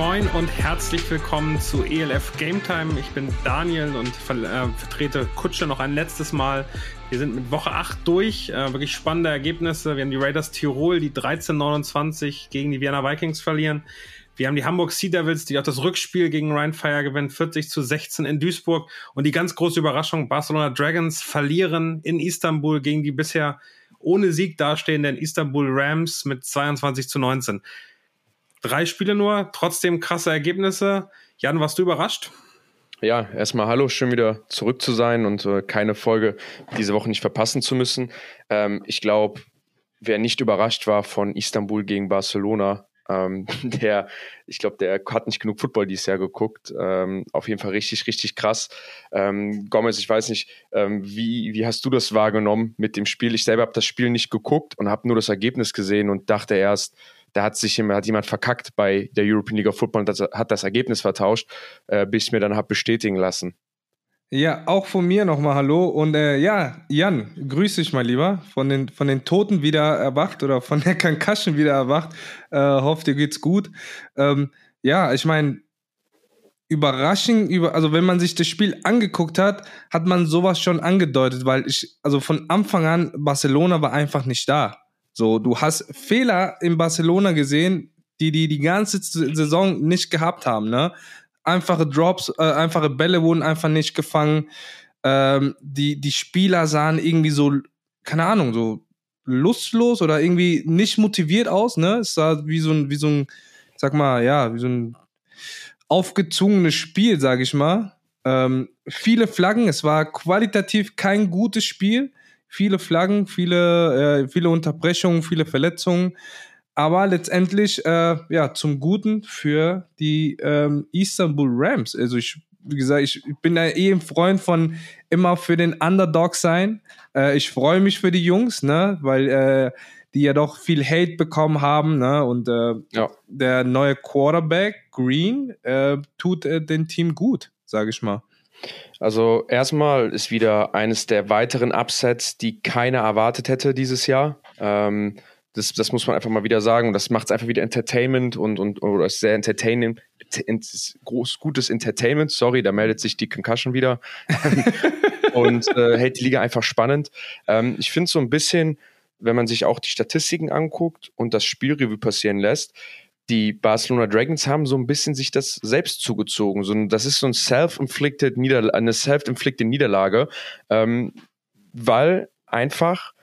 moin und herzlich willkommen zu ELF Game Time. Ich bin Daniel und ver äh, vertrete Kutsche noch ein letztes Mal. Wir sind mit Woche 8 durch. Äh, wirklich spannende Ergebnisse. Wir haben die Raiders Tirol, die 13-29 gegen die Vienna Vikings verlieren. Wir haben die Hamburg Sea Devils, die auch das Rückspiel gegen Rhein Fire gewinnen, 40 zu 16 in Duisburg. Und die ganz große Überraschung, Barcelona Dragons verlieren in Istanbul gegen die bisher ohne Sieg dastehenden Istanbul Rams mit 22 zu 19. Drei Spiele nur, trotzdem krasse Ergebnisse. Jan, warst du überrascht? Ja, erstmal hallo, schön wieder zurück zu sein und äh, keine Folge diese Woche nicht verpassen zu müssen. Ähm, ich glaube, wer nicht überrascht war von Istanbul gegen Barcelona, ähm, der, ich glaube, der hat nicht genug Football dieses Jahr geguckt. Ähm, auf jeden Fall richtig, richtig krass. Ähm, Gomez, ich weiß nicht, ähm, wie, wie hast du das wahrgenommen mit dem Spiel? Ich selber habe das Spiel nicht geguckt und habe nur das Ergebnis gesehen und dachte erst, da hat sich hat jemand verkackt bei der European League of Football und das, hat das Ergebnis vertauscht, äh, bis ich mir dann habe bestätigen lassen. Ja, auch von mir nochmal Hallo. Und äh, ja, Jan, grüß dich mal lieber. Von den, von den Toten wieder erwacht oder von der Concussion wieder erwacht. Äh, hoffe, dir geht's gut. Ähm, ja, ich meine, überraschend, über, also wenn man sich das Spiel angeguckt hat, hat man sowas schon angedeutet, weil ich, also von Anfang an, Barcelona war einfach nicht da. So, du hast Fehler in Barcelona gesehen, die die die ganze Saison nicht gehabt haben, ne? einfache Drops, äh, einfache Bälle wurden einfach nicht gefangen. Ähm, die, die Spieler sahen irgendwie so, keine Ahnung, so lustlos oder irgendwie nicht motiviert aus, ne? Es sah wie so ein, wie so ein, sag mal, ja, wie so ein aufgezwungenes Spiel, sag ich mal. Ähm, viele Flaggen, es war qualitativ kein gutes Spiel. Viele Flaggen, viele, äh, viele Unterbrechungen, viele Verletzungen aber letztendlich äh, ja zum Guten für die ähm, Istanbul Rams. Also ich, wie gesagt, ich bin da eh ein Freund von immer für den Underdog sein. Äh, ich freue mich für die Jungs, ne, weil äh, die ja doch viel Hate bekommen haben, ne, und äh, ja. der neue Quarterback Green äh, tut äh, dem Team gut, sage ich mal. Also erstmal ist wieder eines der weiteren Upsets, die keiner erwartet hätte dieses Jahr. Ähm, das, das muss man einfach mal wieder sagen. Das macht es einfach wieder Entertainment und, und oder ist sehr entertaining. Groß, gutes Entertainment. Sorry, da meldet sich die Concussion wieder. und äh, hält die Liga einfach spannend. Ähm, ich finde so ein bisschen, wenn man sich auch die Statistiken anguckt und das Spielrevue passieren lässt, die Barcelona Dragons haben so ein bisschen sich das selbst zugezogen. So, das ist so ein self-inflicted Niederlage, eine self-inflicted Niederlage, ähm, weil einfach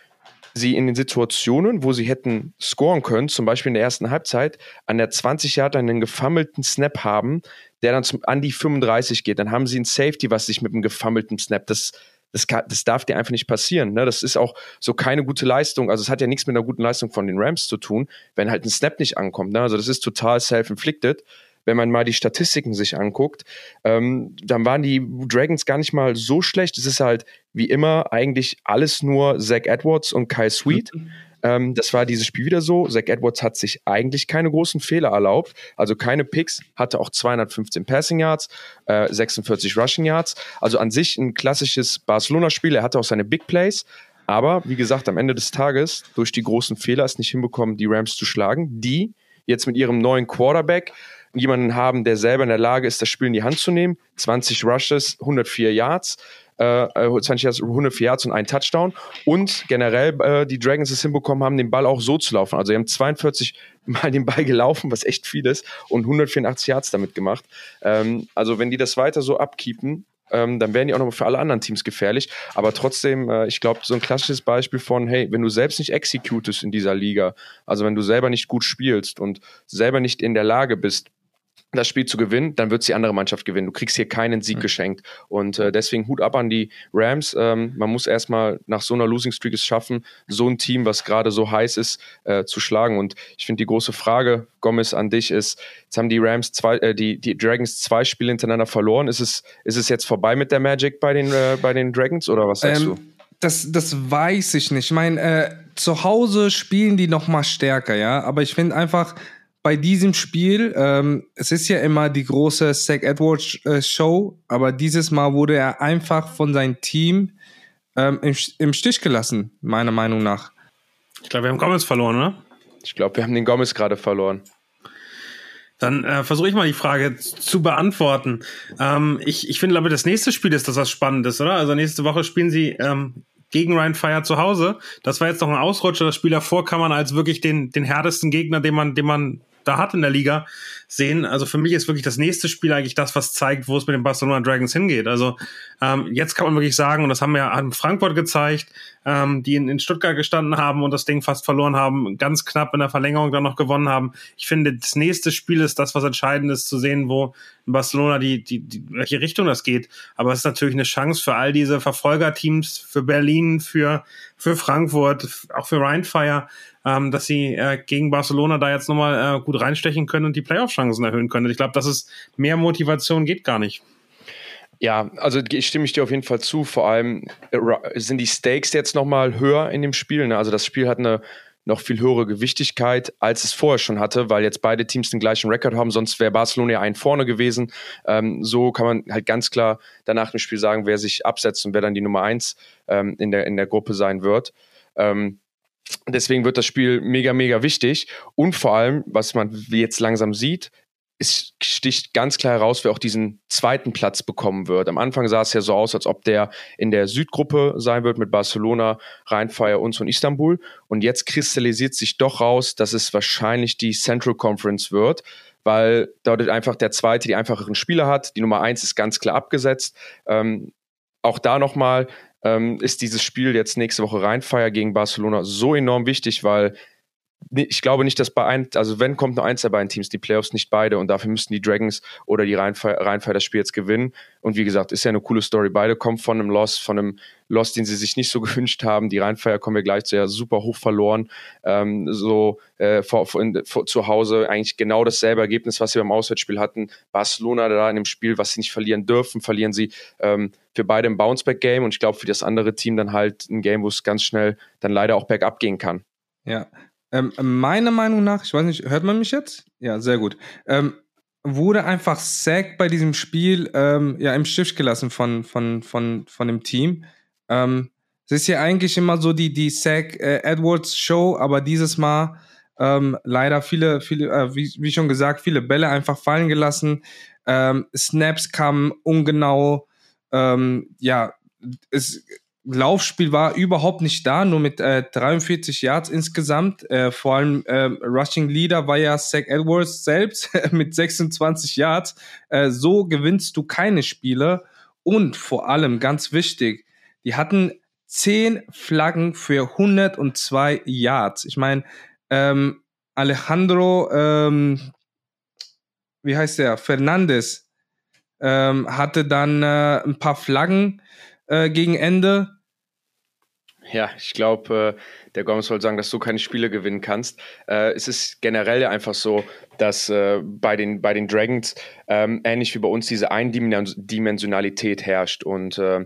sie in den Situationen, wo sie hätten scoren können, zum Beispiel in der ersten Halbzeit, an der 20 Yard einen gefammelten Snap haben, der dann zum, an die 35 geht. Dann haben sie ein Safety, was sich mit einem gefammelten Snap, das, das, kann, das darf dir einfach nicht passieren. Ne? Das ist auch so keine gute Leistung. Also es hat ja nichts mit einer guten Leistung von den Rams zu tun, wenn halt ein Snap nicht ankommt. Ne? Also das ist total self-inflicted wenn man mal die Statistiken sich anguckt, ähm, dann waren die Dragons gar nicht mal so schlecht. Es ist halt wie immer eigentlich alles nur Zach Edwards und Kyle Sweet. Mhm. Ähm, das war dieses Spiel wieder so. Zach Edwards hat sich eigentlich keine großen Fehler erlaubt, also keine Picks, hatte auch 215 Passing Yards, äh, 46 Rushing Yards. Also an sich ein klassisches Barcelona-Spiel. Er hatte auch seine Big Plays. Aber wie gesagt, am Ende des Tages durch die großen Fehler es nicht hinbekommen, die Rams zu schlagen, die jetzt mit ihrem neuen Quarterback jemanden haben, der selber in der Lage ist, das Spiel in die Hand zu nehmen. 20 Rushes, 104 Yards, äh, 20 Yards, 104 Yards und ein Touchdown. Und generell äh, die Dragons es hinbekommen haben, den Ball auch so zu laufen. Also sie haben 42 Mal den Ball gelaufen, was echt viel ist, und 184 Yards damit gemacht. Ähm, also wenn die das weiter so abkeepen, ähm, dann wären die auch noch für alle anderen Teams gefährlich. Aber trotzdem, äh, ich glaube, so ein klassisches Beispiel von, hey, wenn du selbst nicht executest in dieser Liga, also wenn du selber nicht gut spielst und selber nicht in der Lage bist, das Spiel zu gewinnen, dann wird es die andere Mannschaft gewinnen. Du kriegst hier keinen Sieg mhm. geschenkt. Und äh, deswegen Hut ab an die Rams. Ähm, man muss erstmal nach so einer Losing Streak es schaffen, so ein Team, was gerade so heiß ist, äh, zu schlagen. Und ich finde, die große Frage, Gomez, an dich ist, jetzt haben die Rams zwei, äh, die, die Dragons zwei Spiele hintereinander verloren. Ist es, ist es jetzt vorbei mit der Magic bei den, äh, bei den Dragons oder was sagst ähm, du? Das, das weiß ich nicht. Ich meine, äh, zu Hause spielen die noch mal stärker, ja. Aber ich finde einfach, bei diesem Spiel, ähm, es ist ja immer die große Zach Edwards äh, Show, aber dieses Mal wurde er einfach von seinem Team ähm, im, im Stich gelassen, meiner Meinung nach. Ich glaube, wir haben Gomez verloren, oder? Ich glaube, wir haben den Gomez gerade verloren. Dann äh, versuche ich mal die Frage zu beantworten. Ähm, ich, ich finde, glaube das nächste Spiel ist das, was spannend ist, oder? Also nächste Woche spielen sie ähm, gegen Ryan Fire zu Hause. Das war jetzt noch ein Ausrutscher. Das Spiel davor kann man als wirklich den, den härtesten Gegner, den man, den man da hat in der Liga, sehen. Also für mich ist wirklich das nächste Spiel eigentlich das, was zeigt, wo es mit den Barcelona Dragons hingeht. Also ähm, jetzt kann man wirklich sagen, und das haben wir ja an Frankfurt gezeigt, ähm, die in, in Stuttgart gestanden haben und das Ding fast verloren haben, ganz knapp in der Verlängerung dann noch gewonnen haben. Ich finde, das nächste Spiel ist das, was entscheidend ist, zu sehen, wo Barcelona die, die, die welche Richtung das geht. Aber es ist natürlich eine Chance für all diese Verfolgerteams, für Berlin, für, für Frankfurt, auch für Rheinfire, ähm, dass sie äh, gegen Barcelona da jetzt nochmal äh, gut reinstechen können und die Playoff-Chancen erhöhen können. Ich glaube, das ist mehr Motivation geht gar nicht. Ja, also stimme ich dir auf jeden Fall zu. Vor allem äh, sind die Stakes jetzt nochmal höher in dem Spiel. Ne? Also das Spiel hat eine noch viel höhere Gewichtigkeit, als es vorher schon hatte, weil jetzt beide Teams den gleichen Rekord haben, sonst wäre Barcelona ja ein vorne gewesen. Ähm, so kann man halt ganz klar danach im Spiel sagen, wer sich absetzt und wer dann die Nummer eins ähm, in, der, in der Gruppe sein wird. Ähm, Deswegen wird das Spiel mega, mega wichtig. Und vor allem, was man jetzt langsam sieht, es sticht ganz klar heraus, wer auch diesen zweiten Platz bekommen wird. Am Anfang sah es ja so aus, als ob der in der Südgruppe sein wird mit Barcelona, Rheinfire und und Istanbul. Und jetzt kristallisiert sich doch raus, dass es wahrscheinlich die Central Conference wird, weil dort einfach der zweite die einfacheren Spieler hat. Die Nummer eins ist ganz klar abgesetzt. Ähm, auch da nochmal, ähm, ist dieses Spiel jetzt nächste Woche Rheinfeier gegen Barcelona so enorm wichtig, weil ich glaube nicht, dass bei ein, also wenn kommt nur eins der beiden Teams, die Playoffs nicht beide und dafür müssten die Dragons oder die Rheinfire, das Spiel jetzt gewinnen. Und wie gesagt, ist ja eine coole Story. Beide kommen von einem Loss, von einem Loss, den sie sich nicht so gewünscht haben. Die Rheinfire kommen wir gleich zu, ja super hoch verloren. Ähm, so äh, vor, vor, vor, zu Hause eigentlich genau dasselbe Ergebnis, was sie beim Auswärtsspiel hatten. Barcelona da in dem Spiel, was sie nicht verlieren dürfen, verlieren sie ähm, für beide ein Bounceback-Game und ich glaube für das andere Team dann halt ein Game, wo es ganz schnell dann leider auch bergab gehen kann. Ja, ähm, meiner Meinung nach, ich weiß nicht, hört man mich jetzt? Ja, sehr gut. Ähm, wurde einfach Sack bei diesem Spiel ähm, ja im Stich gelassen von, von, von, von dem Team. Ähm, es ist ja eigentlich immer so die, die Sack äh, Edwards Show, aber dieses Mal ähm, leider viele, viele, äh, wie, wie schon gesagt, viele Bälle einfach fallen gelassen. Ähm, Snaps kamen ungenau. Ähm, ja, es Laufspiel war überhaupt nicht da, nur mit äh, 43 Yards insgesamt. Äh, vor allem äh, Rushing Leader war ja Zach Edwards selbst mit 26 Yards. Äh, so gewinnst du keine Spiele. Und vor allem, ganz wichtig, die hatten 10 Flaggen für 102 Yards. Ich meine, ähm, Alejandro, ähm, wie heißt der? Fernandes ähm, hatte dann äh, ein paar Flaggen äh, gegen Ende ja, ich glaube, äh, der Gomez soll sagen, dass du keine Spiele gewinnen kannst. Äh, es ist generell einfach so, dass äh, bei, den, bei den Dragons ähm, ähnlich wie bei uns diese Eindimensionalität herrscht und äh,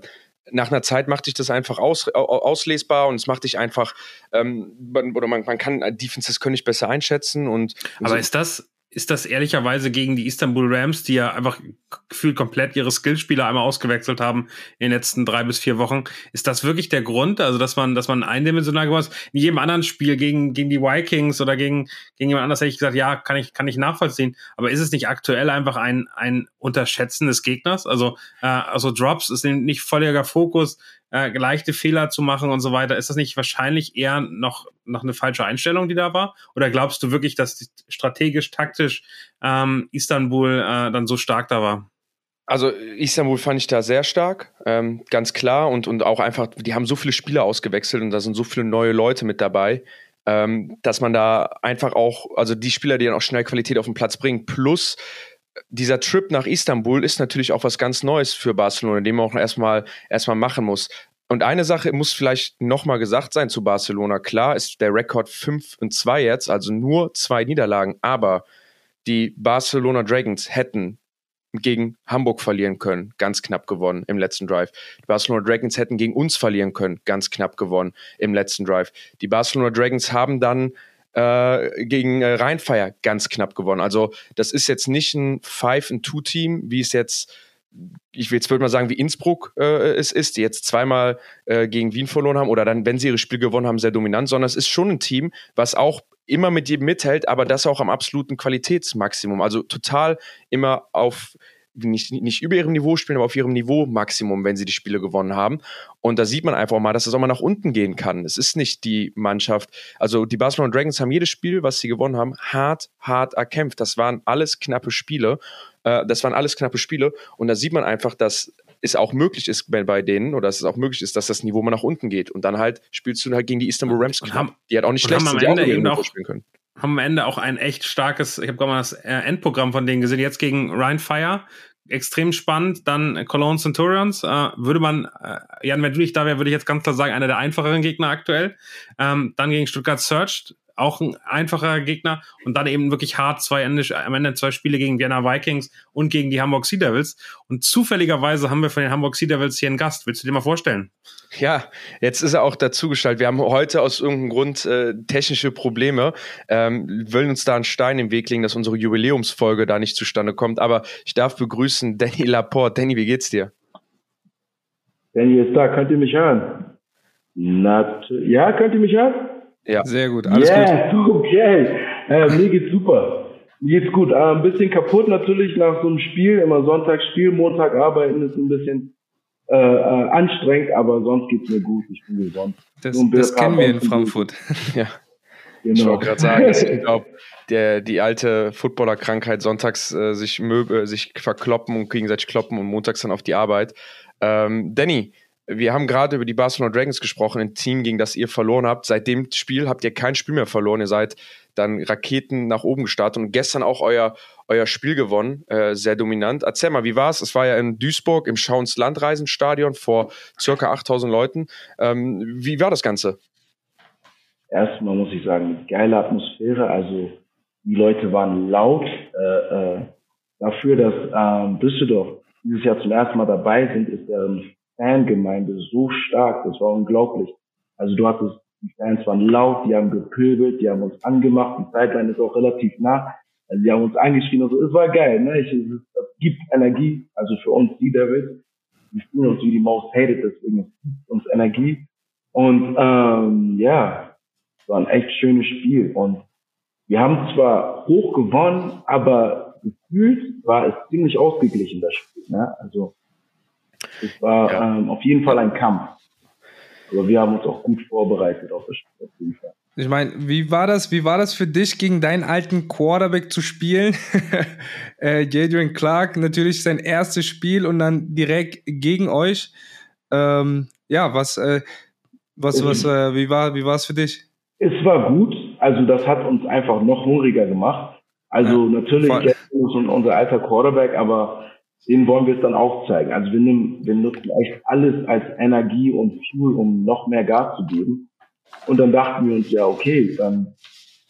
nach einer Zeit macht dich das einfach aus, auslesbar und es macht dich einfach, ähm, oder man, man kann Defenses können nicht besser einschätzen und. Aber so. ist das, ist das ehrlicherweise gegen die Istanbul Rams, die ja einfach gefühlt komplett ihre Skillspieler einmal ausgewechselt haben in den letzten drei bis vier Wochen. Ist das wirklich der Grund? Also, dass man, dass man eindimensional geworden ist? In jedem anderen Spiel gegen, gegen die Vikings oder gegen, gegen jemand anders hätte ich gesagt, ja, kann ich, kann ich nachvollziehen. Aber ist es nicht aktuell einfach ein, ein Unterschätzen des Gegners? Also, äh, also Drops ist nicht völliger Fokus äh, leichte Fehler zu machen und so weiter, ist das nicht wahrscheinlich eher noch, noch eine falsche Einstellung, die da war? Oder glaubst du wirklich, dass strategisch, taktisch ähm, Istanbul äh, dann so stark da war? Also Istanbul fand ich da sehr stark, ähm, ganz klar. Und, und auch einfach, die haben so viele Spieler ausgewechselt und da sind so viele neue Leute mit dabei, ähm, dass man da einfach auch, also die Spieler, die dann auch schnell Qualität auf den Platz bringen, plus dieser Trip nach Istanbul ist natürlich auch was ganz Neues für Barcelona, den man auch erstmal erstmal machen muss. Und eine Sache muss vielleicht nochmal gesagt sein zu Barcelona. Klar ist der Rekord 5 und 2 jetzt, also nur zwei Niederlagen, aber die Barcelona Dragons hätten gegen Hamburg verlieren können, ganz knapp gewonnen im letzten Drive. Die Barcelona Dragons hätten gegen uns verlieren können, ganz knapp gewonnen im letzten Drive. Die Barcelona Dragons haben dann äh, gegen äh, Rheinfire ganz knapp gewonnen. Also das ist jetzt nicht ein Five-and-Two-Team, wie es jetzt ich will jetzt würde mal sagen, wie Innsbruck äh, es ist, die jetzt zweimal äh, gegen Wien verloren haben oder dann, wenn sie ihre Spiel gewonnen haben, sehr dominant, sondern es ist schon ein Team, was auch immer mit jedem mithält, aber das auch am absoluten Qualitätsmaximum. Also total immer auf nicht, nicht über ihrem Niveau spielen, aber auf ihrem Niveau Maximum, wenn sie die Spiele gewonnen haben. Und da sieht man einfach mal, dass es auch mal nach unten gehen kann. Es ist nicht die Mannschaft. Also die Barcelona Dragons haben jedes Spiel, was sie gewonnen haben, hart, hart erkämpft. Das waren alles knappe Spiele. Äh, das waren alles knappe Spiele. Und da sieht man einfach, dass es auch möglich ist bei denen oder dass es auch möglich ist, dass das Niveau mal nach unten geht. Und dann halt spielst du halt gegen die Istanbul Rams, haben, die halt auch nicht schlecht sind, die auch auch spielen können haben am Ende auch ein echt starkes, ich habe gerade mal das äh, Endprogramm von denen gesehen, jetzt gegen Ryan Fire. Extrem spannend. Dann Cologne Centurions. Äh, würde man, äh, Jan, wenn du nicht da wäre, würde ich jetzt ganz klar sagen, einer der einfacheren Gegner aktuell. Ähm, dann gegen Stuttgart Search auch ein einfacher Gegner und dann eben wirklich hart zwei Ende, am Ende zwei Spiele gegen Vienna Vikings und gegen die Hamburg Sea Devils. Und zufälligerweise haben wir von den Hamburg Sea Devils hier einen Gast. Willst du dir mal vorstellen? Ja, jetzt ist er auch dazugeschaltet. Wir haben heute aus irgendeinem Grund äh, technische Probleme, ähm, wollen uns da einen Stein im Weg legen, dass unsere Jubiläumsfolge da nicht zustande kommt. Aber ich darf begrüßen Danny Laporte. Danny, wie geht's dir? Danny ist da, könnt ihr mich hören? Nat ja, könnt ihr mich hören? Ja. Sehr gut, alles yes, gut. okay. Äh, mir geht's super. Mir geht's gut. Äh, ein bisschen kaputt natürlich nach so einem Spiel. Immer Sonntagsspiel, Montag arbeiten ist ein bisschen äh, äh, anstrengend, aber sonst geht's mir gut. Ich bin gesund. Das, das kennen wir in Frankfurt. ja. Genau. Ich wollte gerade sagen, ich glaube, die alte Footballerkrankheit, sonntags äh, sich, möbe, sich verkloppen und gegenseitig kloppen und montags dann auf die Arbeit. Ähm, Danny, wir haben gerade über die Barcelona Dragons gesprochen, ein Team, gegen das ihr verloren habt. Seit dem Spiel habt ihr kein Spiel mehr verloren. Ihr seid dann Raketen nach oben gestartet und gestern auch euer, euer Spiel gewonnen, äh, sehr dominant. Erzähl mal, wie war es? Es war ja in Duisburg im Schauens Landreisenstadion vor circa 8000 Leuten. Ähm, wie war das Ganze? Erstmal muss ich sagen, geile Atmosphäre. Also die Leute waren laut äh, äh, dafür, dass ähm, Düsseldorf dieses Jahr zum ersten Mal dabei sind, ist ähm, Fangemeinde so stark, das war unglaublich. Also du hattest, die Fans waren laut, die haben gepöbelt, die haben uns angemacht, die Zeitline ist auch relativ nah. Also die haben uns angeschrien und so, es war geil, ne? Ich, es, es gibt Energie, also für uns, die Devils. Wir spielen uns wie die Most Hated, deswegen es gibt uns Energie. Und ähm, ja, es war ein echt schönes Spiel. Und wir haben zwar hoch gewonnen, aber gefühlt war es ziemlich ausgeglichen, das Spiel. Ne? Also es war ja. ähm, auf jeden Fall ein Kampf. Aber wir haben uns auch gut vorbereitet auf das Spiel. Auf jeden Fall. Ich meine, wie war das? Wie war das für dich, gegen deinen alten Quarterback zu spielen? äh, Jadrian Clark, natürlich sein erstes Spiel und dann direkt gegen euch. Ähm, ja, was, äh, was, was, äh, wie war, wie war es für dich? Es war gut. Also das hat uns einfach noch hungriger gemacht. Also ja, natürlich voll. unser alter Quarterback, aber denen wollen wir es dann auch zeigen. Also wir, nehmen, wir nutzen echt alles als Energie und Fuel, um noch mehr Gas zu geben. Und dann dachten wir uns, ja, okay, dann,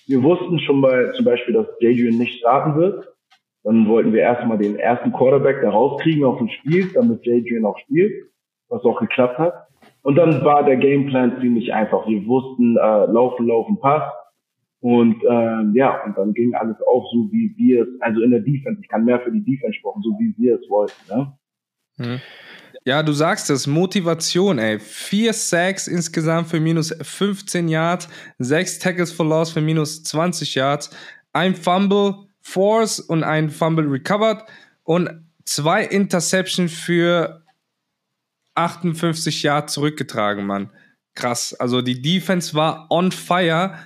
wir wussten schon mal zum Beispiel, dass Jadrian nicht starten wird. Dann wollten wir erstmal den ersten Quarterback da rauskriegen auf dem Spiel, damit Jadrian auch spielt, was auch geklappt hat. Und dann war der Gameplan ziemlich einfach. Wir wussten, äh, laufen, laufen, pass. Und ähm, ja, und dann ging alles auch so, wie wir es, also in der Defense, ich kann mehr für die Defense sprechen, so wie wir es wollten. Ne? Mhm. Ja, du sagst es, Motivation, ey. Vier Sacks insgesamt für minus 15 Yards, sechs Tackles for Loss für minus 20 Yards, ein Fumble Force und ein Fumble Recovered und zwei Interception für 58 Yards zurückgetragen, Mann. Krass. Also die Defense war on fire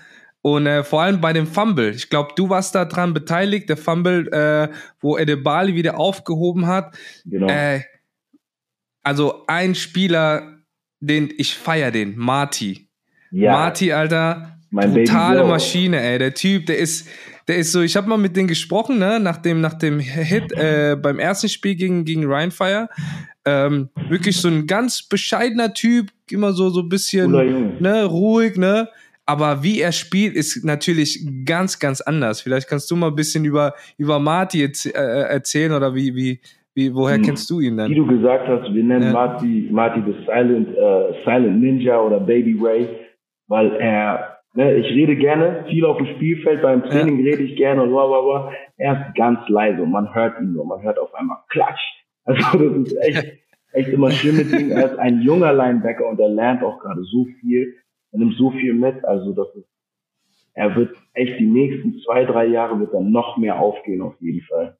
und äh, vor allem bei dem Fumble, ich glaube, du warst da dran beteiligt, der Fumble, äh, wo Edebali wieder aufgehoben hat. Genau. Äh, also ein Spieler, den ich feier den, Marty. Ja. Marty, Alter, mein brutale Maschine, ey. Der Typ, der ist, der ist so, ich habe mal mit denen gesprochen, ne, nach dem, nach dem Hit äh, beim ersten Spiel gegen, gegen Ryan Fire. Ähm, wirklich so ein ganz bescheidener Typ, immer so, so ein bisschen, ne, ruhig, ne aber wie er spielt, ist natürlich ganz, ganz anders. Vielleicht kannst du mal ein bisschen über, über Marty äh, erzählen oder wie, wie, wie, woher hm. kennst du ihn dann? Wie du gesagt hast, wir nennen ja. Marty, Marty the Silent, uh, Silent Ninja oder Baby Ray, weil er, ne, ich rede gerne, viel auf dem Spielfeld, beim Training ja. rede ich gerne und bla, bla, bla. Er ist ganz leise und man hört ihn nur, man hört auf einmal Klatsch. Also das ist echt, echt immer schön mit ihm. Er ist ein junger Linebacker und er lernt auch gerade so viel. Er nimmt so viel mit. Also das ist, er wird echt die nächsten zwei, drei Jahre wird dann noch mehr aufgehen auf jeden Fall.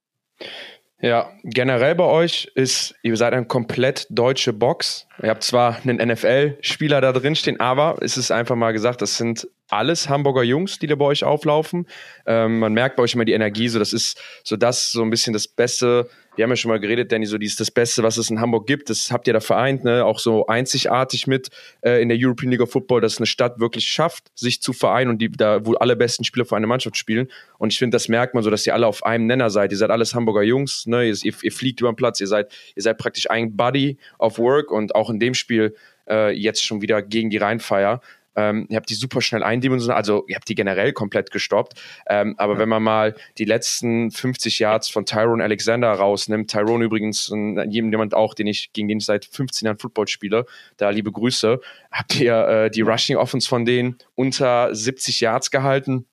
Ja, generell bei euch ist, ihr seid eine komplett deutsche Box. Ihr habt zwar einen NFL-Spieler da drin stehen, aber es ist einfach mal gesagt, das sind alles Hamburger Jungs, die da bei euch auflaufen. Ähm, man merkt bei euch immer die Energie, so das ist so das so ein bisschen das Beste. Wir haben ja schon mal geredet, Danny, so dies das Beste, was es in Hamburg gibt. Das habt ihr da vereint, ne? Auch so einzigartig mit äh, in der European League of Football, dass eine Stadt wirklich schafft, sich zu vereinen und die da, wo alle besten Spieler für eine Mannschaft spielen. Und ich finde, das merkt man so, dass ihr alle auf einem Nenner seid. Ihr seid alles Hamburger Jungs, ne? Ihr, ihr, fliegt über den Platz, ihr seid, ihr seid praktisch ein Buddy of Work und auch in dem Spiel äh, jetzt schon wieder gegen die Rheinfeier. Ähm, ihr habt die super schnell eindimensional, also ihr habt die generell komplett gestoppt. Ähm, aber wenn man mal die letzten 50 Yards von Tyrone Alexander rausnimmt, Tyrone übrigens jemand auch, den ich, gegen den ich seit 15 Jahren Football spiele, da liebe Grüße, habt ihr äh, die Rushing Offense von denen unter 70 Yards gehalten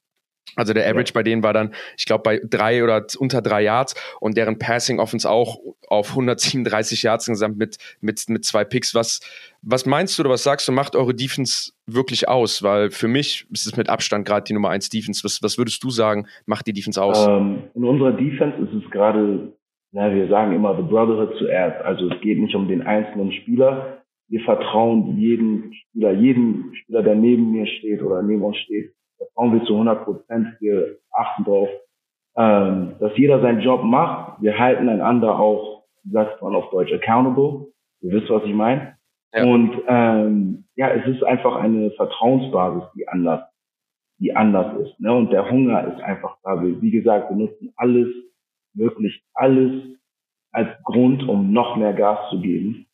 also der Average ja. bei denen war dann, ich glaube, bei drei oder unter drei Yards und deren Passing Offense auch auf 137 Yards insgesamt mit, mit, mit zwei Picks. Was, was meinst du oder was sagst du, macht eure Defense wirklich aus? Weil für mich ist es mit Abstand gerade die Nummer eins Defense. Was, was würdest du sagen, macht die Defense aus? Ähm, in unserer Defense ist es gerade, na, wir sagen immer the brotherhood zuerst. Also es geht nicht um den einzelnen Spieler. Wir vertrauen jeden Spieler, jeden Spieler, der neben mir steht oder neben uns steht vertrauen wir zu 100 Prozent. Wir achten darauf, ähm, dass jeder seinen Job macht. Wir halten einander auch, wie sagt man auf Deutsch, accountable. Ihr wisst, was ich meine. Ja. Und ähm, ja, es ist einfach eine Vertrauensbasis, die anders, die anders ist. Ne? Und der Hunger ist einfach da. Wie gesagt, wir nutzen alles, wirklich alles als Grund, um noch mehr Gas zu geben.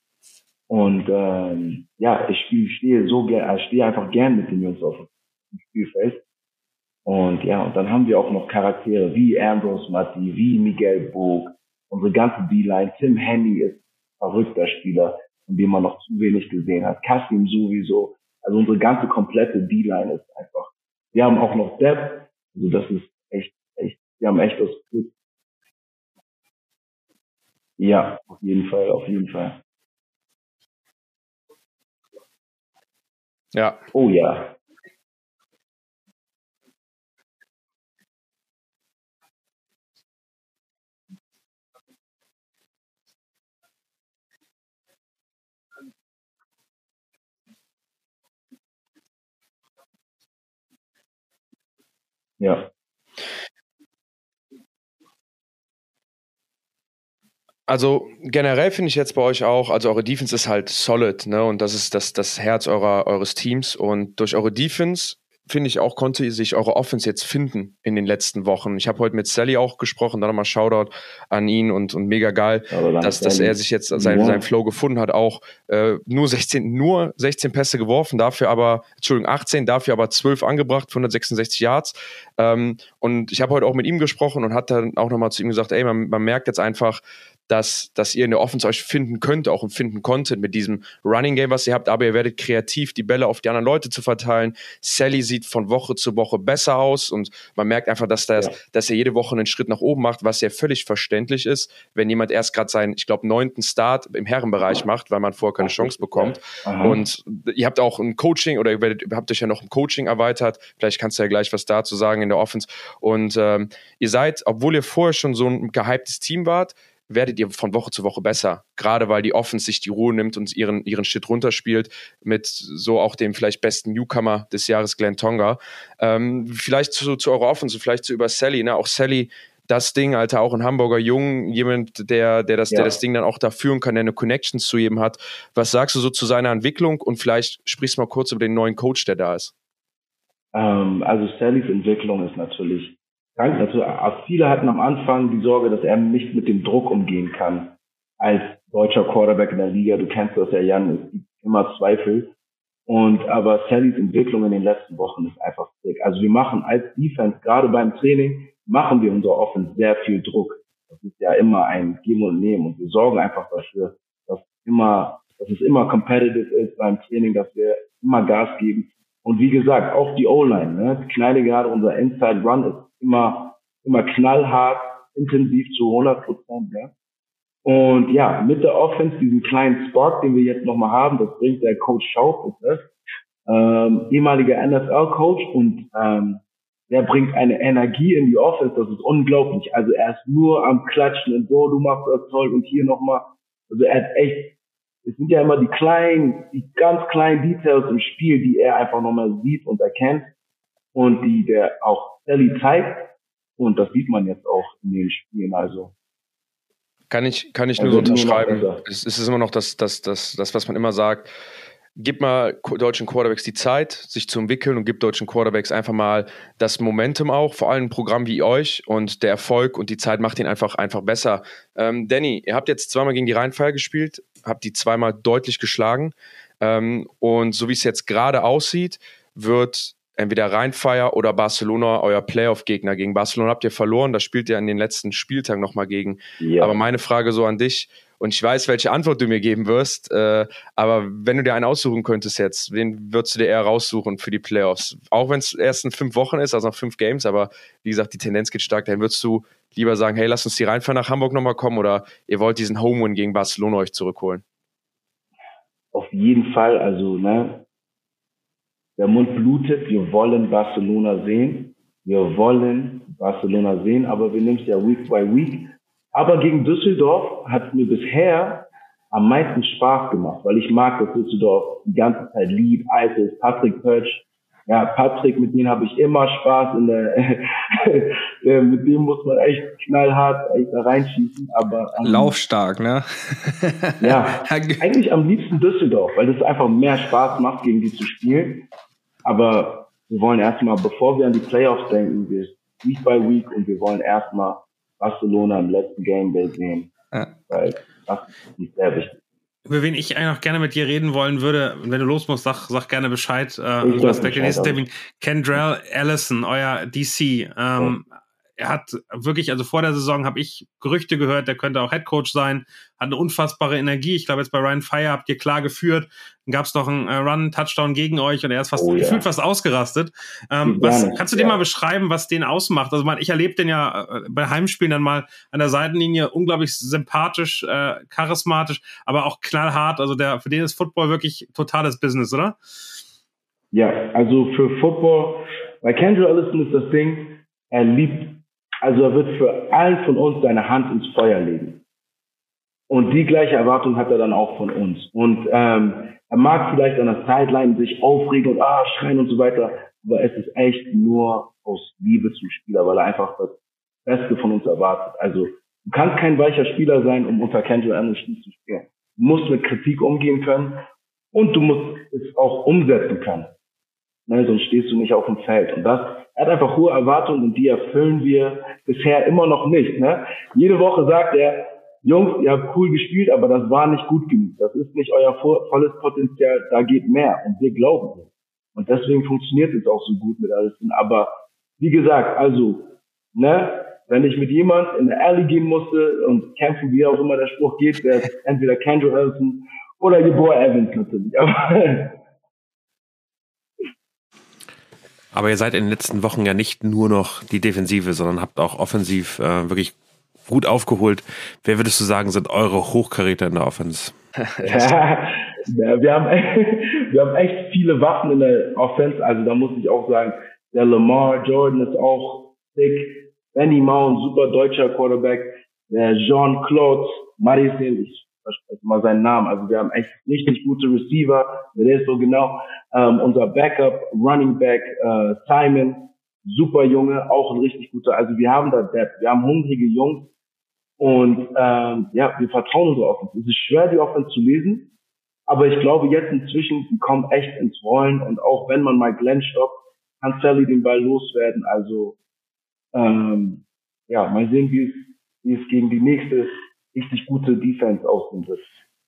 Und ähm, ja, ich stehe so gerne, ich stehe einfach gern mit den Jungs auf im Spielfeld. Und ja, und dann haben wir auch noch Charaktere wie Ambrose Matti, wie Miguel Bog, unsere ganze D-Line. Tim Henny ist verrückter Spieler, von dem man noch zu wenig gesehen hat. Kasim sowieso. Also unsere ganze komplette D-Line ist einfach. Wir haben auch noch Depth. Also das ist echt, echt, wir haben echt das Glück. Ja, auf jeden Fall, auf jeden Fall. Ja. Oh ja. Ja. Also generell finde ich jetzt bei euch auch, also eure Defense ist halt solid, ne? Und das ist das, das Herz eurer, eures Teams. Und durch eure Defense finde ich auch, konnte sich eure Offense jetzt finden in den letzten Wochen. Ich habe heute mit Sally auch gesprochen, dann nochmal Shoutout an ihn und, und mega geil, dass, dass er sich jetzt seinen, ja. seinen Flow gefunden hat, auch äh, nur 16, nur 16 Pässe geworfen, dafür aber, Entschuldigung, 18, dafür aber 12 angebracht, 166 Yards. Ähm, und ich habe heute auch mit ihm gesprochen und hat dann auch nochmal zu ihm gesagt, ey, man, man merkt jetzt einfach, dass, dass ihr in der Offense euch finden könnt, auch finden konntet mit diesem Running Game, was ihr habt, aber ihr werdet kreativ, die Bälle auf die anderen Leute zu verteilen. Sally sieht von Woche zu Woche besser aus und man merkt einfach, dass, das, ja. dass er jede Woche einen Schritt nach oben macht, was ja völlig verständlich ist, wenn jemand erst gerade seinen, ich glaube, neunten Start im Herrenbereich macht, weil man vorher keine Chance bekommt. Ja. Und ihr habt auch ein Coaching oder ihr, werdet, ihr habt euch ja noch ein Coaching erweitert. Vielleicht kannst du ja gleich was dazu sagen in der Offense. Und ähm, ihr seid, obwohl ihr vorher schon so ein gehyptes Team wart, werdet ihr von Woche zu Woche besser. Gerade weil die Offense sich die Ruhe nimmt und ihren, ihren Shit runterspielt mit so auch dem vielleicht besten Newcomer des Jahres, Glenn Tonga. Ähm, vielleicht zu, zu eurer Offense, vielleicht zu über Sally. Ne? Auch Sally, das Ding, Alter, auch ein Hamburger Jung, jemand, der, der, das, ja. der das Ding dann auch da führen kann, der eine Connections zu jedem hat. Was sagst du so zu seiner Entwicklung und vielleicht sprichst du mal kurz über den neuen Coach, der da ist? Ähm, also Sallys Entwicklung ist natürlich krank. Also viele hatten am Anfang die Sorge, dass er nicht mit dem Druck umgehen kann als deutscher Quarterback in der Liga. Du kennst das ja, Jan, es gibt immer Zweifel. Und aber Sallys Entwicklung in den letzten Wochen ist einfach sick. Also wir machen als Defense, gerade beim Training, machen wir unser Offense sehr viel Druck. Das ist ja immer ein Geben und Nehmen. Und wir sorgen einfach dafür, dass immer, dass es immer competitive ist beim Training, dass wir immer Gas geben. Und wie gesagt, auch die O-Line, ne? Kleine gerade unser Inside Run ist immer, immer knallhart, intensiv zu 100 Prozent, ja. Und ja, mit der Offense, diesen kleinen Spark, den wir jetzt nochmal haben, das bringt der Coach ist das, ähm, ehemaliger NFL-Coach und ähm, der bringt eine Energie in die Offense, das ist unglaublich. Also er ist nur am Klatschen und so, du machst das toll und hier nochmal. Also er hat echt, es sind ja immer die kleinen, die ganz kleinen Details im Spiel, die er einfach nochmal sieht und erkennt und die der auch Sally zeigt. Und das sieht man jetzt auch in den Spielen. Also kann ich, kann ich nur also so unterschreiben. Es, es ist immer noch das, das, das, das, was man immer sagt gib mal deutschen Quarterbacks die Zeit, sich zu entwickeln und gib deutschen Quarterbacks einfach mal das Momentum auch, vor allem ein Programm wie euch und der Erfolg und die Zeit macht ihn einfach, einfach besser. Ähm, Danny, ihr habt jetzt zweimal gegen die Rheinfeier gespielt, habt die zweimal deutlich geschlagen ähm, und so wie es jetzt gerade aussieht, wird entweder Rheinfeier oder Barcelona euer Playoff-Gegner. Gegen Barcelona habt ihr verloren, da spielt ihr an den letzten Spieltag nochmal gegen. Ja. Aber meine Frage so an dich, und ich weiß, welche Antwort du mir geben wirst. Äh, aber wenn du dir einen aussuchen könntest jetzt, wen würdest du dir eher raussuchen für die Playoffs? Auch wenn es erst in fünf Wochen ist, also noch fünf Games, aber wie gesagt, die Tendenz geht stark. Dann würdest du lieber sagen, hey, lass uns die Rheinfahrt nach Hamburg nochmal kommen oder ihr wollt diesen Home-Win gegen Barcelona euch zurückholen? Auf jeden Fall, also, ne, der Mund blutet, wir wollen Barcelona sehen. Wir wollen Barcelona sehen, aber wir nehmen es ja Week by Week. Aber gegen Düsseldorf hat es mir bisher am meisten Spaß gemacht, weil ich mag, dass Düsseldorf die ganze Zeit Lied, alt ist, Patrick Pötsch. Ja, Patrick, mit dem habe ich immer Spaß in der, mit dem muss man echt knallhart echt da reinschießen, aber. Laufstark, ne? ja, eigentlich am liebsten Düsseldorf, weil das einfach mehr Spaß macht, gegen die zu spielen. Aber wir wollen erstmal, bevor wir an die Playoffs denken, wir Week by Week und wir wollen erstmal Barcelona im letzten Game Day sehen. Ja. Weil das ist sehr wichtig. Über wen ich eigentlich noch gerne mit dir reden wollen würde, wenn du los musst, sag, sag gerne Bescheid. Äh, das der nächste Termin. Kendrell Allison, euer DC. Ähm, ja er hat wirklich, also vor der Saison habe ich Gerüchte gehört, der könnte auch Headcoach sein, hat eine unfassbare Energie. Ich glaube, jetzt bei Ryan Fire habt ihr klar geführt. Dann gab es noch einen äh, Run, Touchdown gegen euch und er ist fast oh, gefühlt fast ausgerastet. Ähm, was, kannst du dir ja. mal beschreiben, was den ausmacht? Also man, ich erlebe den ja äh, bei Heimspielen dann mal an der Seitenlinie unglaublich sympathisch, äh, charismatisch, aber auch knallhart. Also der, für den ist Football wirklich totales Business, oder? Ja, also für Football, bei Kendrick Allison ist das Ding, er liebt also er wird für allen von uns seine Hand ins Feuer legen. Und die gleiche Erwartung hat er dann auch von uns. Und ähm, er mag vielleicht an der Sideline sich aufregen und ah, schreien und so weiter, aber es ist echt nur aus Liebe zum Spieler, weil er einfach das Beste von uns erwartet. Also du kannst kein weicher Spieler sein, um unter Kendall Anderson zu spielen. Du musst mit Kritik umgehen können und du musst es auch umsetzen können. Ne, sonst stehst du nicht auf dem Feld. Und das er hat einfach hohe Erwartungen und die erfüllen wir bisher immer noch nicht. Ne? Jede Woche sagt er, Jungs, ihr habt cool gespielt, aber das war nicht gut genug. Das ist nicht euer volles Potenzial, da geht mehr. Und wir glauben das. Und deswegen funktioniert es auch so gut mit Allison. Aber wie gesagt, also, ne, wenn ich mit jemand in der Alley gehen musste und kämpfen, wie auch immer der Spruch geht, wäre es entweder Kendra Allison oder Boy Evans natürlich. Aber Aber ihr seid in den letzten Wochen ja nicht nur noch die Defensive, sondern habt auch offensiv äh, wirklich gut aufgeholt. Wer würdest du sagen, sind eure Hochkaräter in der Offense? ja, wir, haben, wir haben echt viele Waffen in der Offense. Also da muss ich auch sagen, der Lamar Jordan ist auch sick. Benny Mount, super deutscher Quarterback. Der Jean-Claude Marisin, ich verspreche mal seinen Namen. Also wir haben echt richtig gute Receiver. Der ist so genau. Ähm, unser Backup, Running Back, äh, Simon, super Junge, auch ein richtig guter. Also wir haben da Depth. Wir haben hungrige Jungs. Und ähm, ja, wir vertrauen unserer Offense. Es ist schwer, die Offense zu lesen. Aber ich glaube jetzt inzwischen, die kommen echt ins Rollen. Und auch wenn man mal Glenn stoppt, kann Sally den Ball loswerden. Also ähm, ja, mal sehen, wie es, wie es gegen die nächste richtig gute Defense aussehen wird.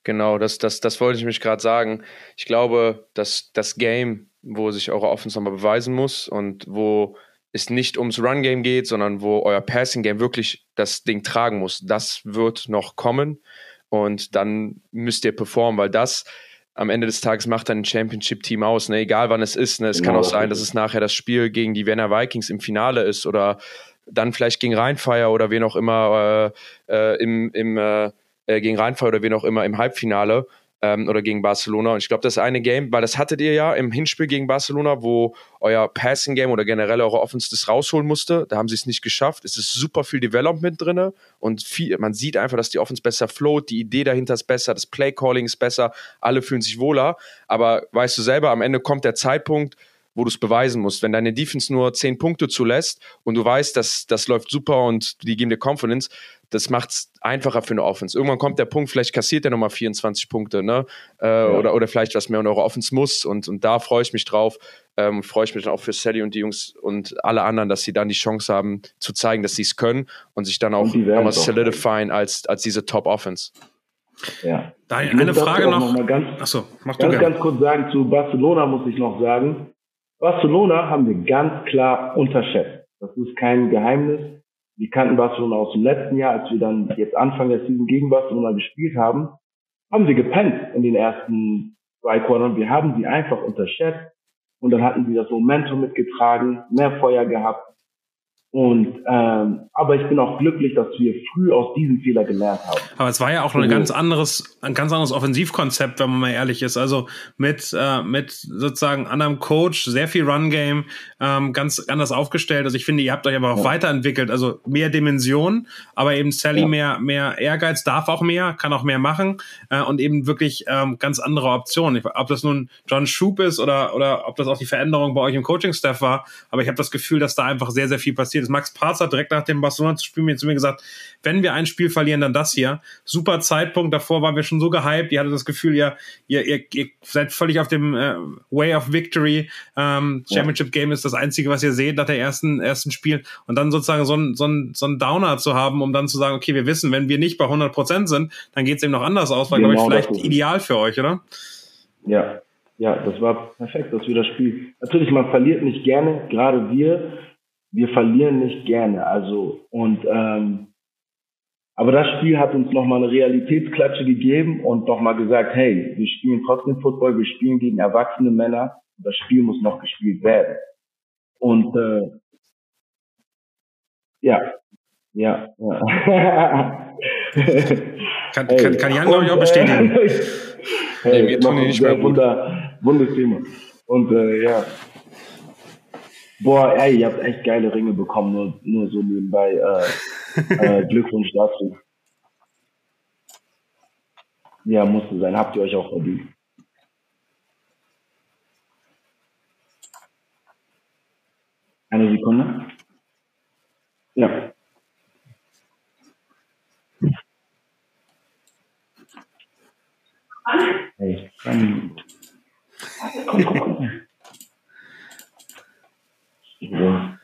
Genau, das, das, das wollte ich mich gerade sagen. Ich glaube, dass das Game, wo sich eure Offense nochmal beweisen muss und wo es nicht ums Run-Game geht, sondern wo euer Passing-Game wirklich das Ding tragen muss, das wird noch kommen. Und dann müsst ihr performen, weil das am Ende des Tages macht dann ein Championship-Team aus. Ne? Egal wann es ist. Ne? Es genau. kann auch sein, dass es nachher das Spiel gegen die Werner Vikings im Finale ist oder dann vielleicht gegen Rheinfeier oder wen auch immer äh, äh, im, im, äh, äh, gegen Rheinfall oder wen auch immer im Halbfinale ähm, oder gegen Barcelona. Und ich glaube, das eine Game, weil das hattet ihr ja im Hinspiel gegen Barcelona, wo euer Passing Game oder generell eure Offense das rausholen musste. Da haben sie es nicht geschafft. Es ist super viel Development drin und viel, man sieht einfach, dass die Offense besser float, die Idee dahinter ist besser, das Play Calling ist besser, alle fühlen sich wohler. Aber weißt du selber, am Ende kommt der Zeitpunkt, wo du es beweisen musst. Wenn deine Defense nur 10 Punkte zulässt und du weißt, dass das läuft super und die geben dir Confidence, das macht es einfacher für eine Offense. Irgendwann kommt der Punkt, vielleicht kassiert er nochmal 24 Punkte, ne? Äh, ja. oder, oder vielleicht was mehr in eure Offense muss. Und, und da freue ich mich drauf. Ähm, freue ich mich dann auch für Sally und die Jungs und alle anderen, dass sie dann die Chance haben, zu zeigen, dass sie es können und sich dann auch nochmal solidifyen als, als diese Top-Offense. Ja. Da eine Frage noch. noch ganz, Achso, mach ganz, du ganz kurz sagen, zu Barcelona muss ich noch sagen. Barcelona haben wir ganz klar unterschätzt. Das ist kein Geheimnis. Wir kannten Barcelona aus dem letzten Jahr, als wir dann jetzt Anfang der Season gegen Barcelona gespielt haben, haben wir gepennt in den ersten zwei Quartern. Wir haben sie einfach unterschätzt und dann hatten sie das Momentum mitgetragen, mehr Feuer gehabt und ähm, aber ich bin auch glücklich, dass wir früh aus diesem Fehler gelernt haben. Aber es war ja auch noch ein ganz anderes, ein ganz anderes Offensivkonzept, wenn man mal ehrlich ist. Also mit äh, mit sozusagen anderem Coach, sehr viel Run Game, ähm, ganz anders aufgestellt. Also ich finde, ihr habt euch aber auch ja. weiterentwickelt. Also mehr Dimension, aber eben Sally ja. mehr mehr Ehrgeiz, darf auch mehr, kann auch mehr machen äh, und eben wirklich ähm, ganz andere Optionen. Ob das nun John Schub ist oder oder ob das auch die Veränderung bei euch im Coaching Staff war, aber ich habe das Gefühl, dass da einfach sehr sehr viel passiert ist. Max Parz hat direkt nach dem Barcelona-Spiel mir zu mir gesagt, wenn wir ein Spiel verlieren, dann das hier. Super Zeitpunkt, davor waren wir schon so gehypt, ihr hattet das Gefühl, ihr, ihr, ihr, ihr seid völlig auf dem äh, Way of Victory. Ähm, Championship. Game ist das Einzige, was ihr seht nach der ersten, ersten Spiel. Und dann sozusagen so ein, so ein, so ein Downer zu haben, um dann zu sagen, okay, wir wissen, wenn wir nicht bei 100 Prozent sind, dann geht es eben noch anders aus, war, genau, glaube ich, vielleicht ideal für euch, oder? Ja, ja, das war perfekt, dass wir das Spiel. Natürlich, man verliert nicht gerne, gerade wir wir verlieren nicht gerne. Also und ähm, aber das Spiel hat uns nochmal eine Realitätsklatsche gegeben und nochmal gesagt, hey, wir spielen trotzdem Football, wir spielen gegen erwachsene Männer und das Spiel muss noch gespielt werden. Und äh, ja, ja, ja. kann, hey, kann, kann Jan, glaube ich, auch bestätigen. hey, wir tun nicht mehr Wunder, Wunderthema. Und äh, ja, Boah, ey, ihr habt echt geile Ringe bekommen, nur, nur so nebenbei. Äh, äh, Glückwunsch dazu. Ja, musste sein. Habt ihr euch auch verdient. Eine Sekunde. Ja. Hey, komm, komm, komm. Ja.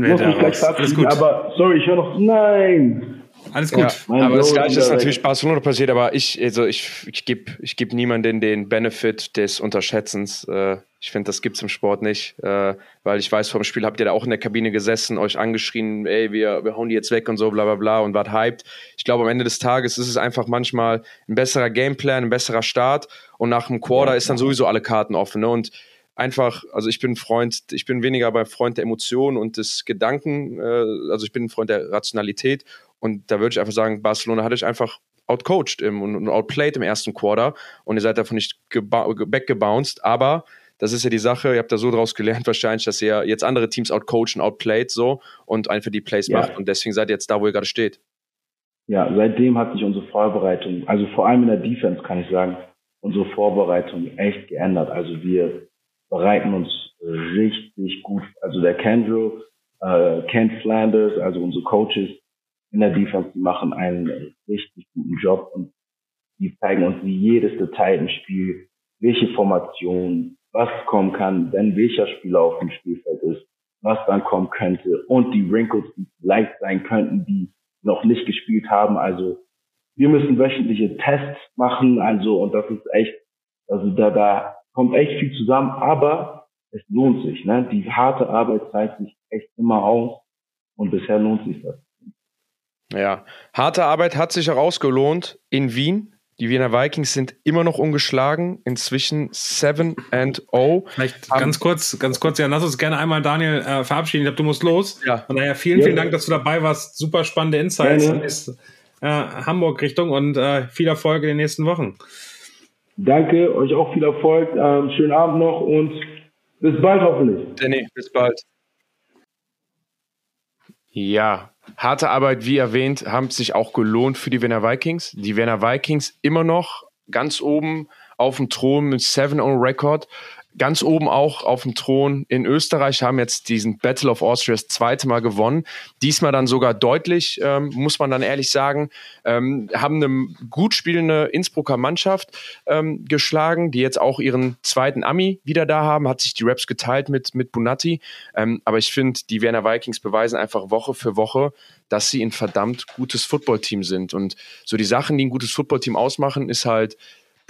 Schneiden wir raus. Alles gut. Aber sorry, ich höre noch. Nein. Alles gut. Ja, aber das gleiche ist natürlich Barcelona passiert, aber ich, also ich, ich gebe ich geb niemandem den Benefit des Unterschätzens. Äh, ich finde, das gibt es im Sport nicht, äh, weil ich weiß, vor dem Spiel habt ihr da auch in der Kabine gesessen, euch angeschrien, ey, wir, wir hauen die jetzt weg und so, bla bla bla und wart hyped. Ich glaube, am Ende des Tages ist es einfach manchmal ein besserer Gameplan, ein besserer Start und nach dem Quarter ja, ist dann sowieso alle Karten offen. Ne? Und einfach, also ich bin Freund, ich bin weniger bei Freund der Emotionen und des Gedanken, äh, also ich bin ein Freund der Rationalität und da würde ich einfach sagen, Barcelona hat euch einfach outcoached im, und, outplayed im ersten Quarter und ihr seid davon nicht weggebounced, aber das ist ja die Sache, ihr habt da so draus gelernt wahrscheinlich, dass ihr jetzt andere Teams outcoachen, outplayed so und einfach die Plays ja. macht und deswegen seid ihr jetzt da, wo ihr gerade steht. Ja, seitdem hat sich unsere Vorbereitung, also vor allem in der Defense kann ich sagen, unsere Vorbereitung echt geändert. Also wir bereiten uns richtig gut. Also der Kendrill, äh, Kent Flanders, also unsere Coaches in der Defense, die machen einen richtig guten Job und die zeigen uns wie jedes Detail im Spiel, welche Formation, was kommen kann, wenn welcher Spieler auf dem Spielfeld ist, was dann kommen könnte und die Wrinkles, die vielleicht sein könnten, die noch nicht gespielt haben. Also wir müssen wöchentliche Tests machen, also und das ist echt, also da, da kommt echt viel zusammen, aber es lohnt sich. Ne? Die harte Arbeit zeigt sich echt immer aus und bisher lohnt sich das. Ja, harte Arbeit hat sich herausgelohnt in Wien. Die Wiener Vikings sind immer noch ungeschlagen, inzwischen 7 and 0. Vielleicht ganz kurz, ganz kurz, ja, lass uns gerne einmal Daniel äh, verabschieden. Ich glaube, du musst los. Ja. Von daher vielen, ja. vielen Dank, dass du dabei warst. Super spannende Insights. Ja, äh, Hamburg-Richtung und äh, viel Erfolg in den nächsten Wochen. Danke, euch auch viel Erfolg. Ähm, schönen Abend noch und bis bald hoffentlich. Danny, bis bald. Ja, harte Arbeit, wie erwähnt, haben sich auch gelohnt für die Werner Vikings. Die Werner Vikings immer noch ganz oben auf dem Thron mit 7-0-Record ganz oben auch auf dem Thron in Österreich, haben jetzt diesen Battle of Austria das zweite Mal gewonnen. Diesmal dann sogar deutlich, ähm, muss man dann ehrlich sagen, ähm, haben eine gut spielende Innsbrucker Mannschaft ähm, geschlagen, die jetzt auch ihren zweiten Ami wieder da haben, hat sich die Raps geteilt mit, mit Bunatti. Ähm, aber ich finde, die Werner Vikings beweisen einfach Woche für Woche, dass sie ein verdammt gutes Footballteam sind. Und so die Sachen, die ein gutes Footballteam ausmachen, ist halt,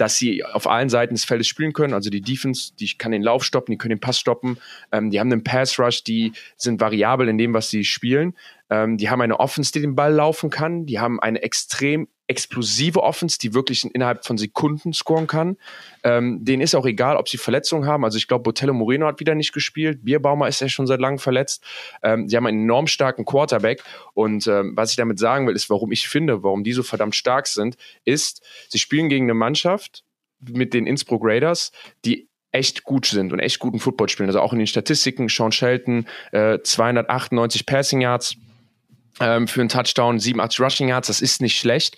dass sie auf allen Seiten des Feldes spielen können. Also die Defense, die kann den Lauf stoppen, die können den Pass stoppen. Ähm, die haben einen Pass Rush, die sind variabel in dem, was sie spielen. Ähm, die haben eine Offense, die den Ball laufen kann. Die haben eine extrem explosive Offense, die wirklich innerhalb von Sekunden scoren kann. Ähm, denen ist auch egal, ob sie Verletzungen haben. Also ich glaube, Botello Moreno hat wieder nicht gespielt. Bierbaumer ist ja schon seit langem verletzt. Ähm, sie haben einen enorm starken Quarterback. Und ähm, was ich damit sagen will, ist, warum ich finde, warum die so verdammt stark sind, ist, sie spielen gegen eine Mannschaft mit den Innsbruck Raiders, die echt gut sind und echt guten Football spielen. Also auch in den Statistiken, Sean Shelton, äh, 298 Passing Yards, ähm, für einen Touchdown, 87 Rushing Yards, das ist nicht schlecht.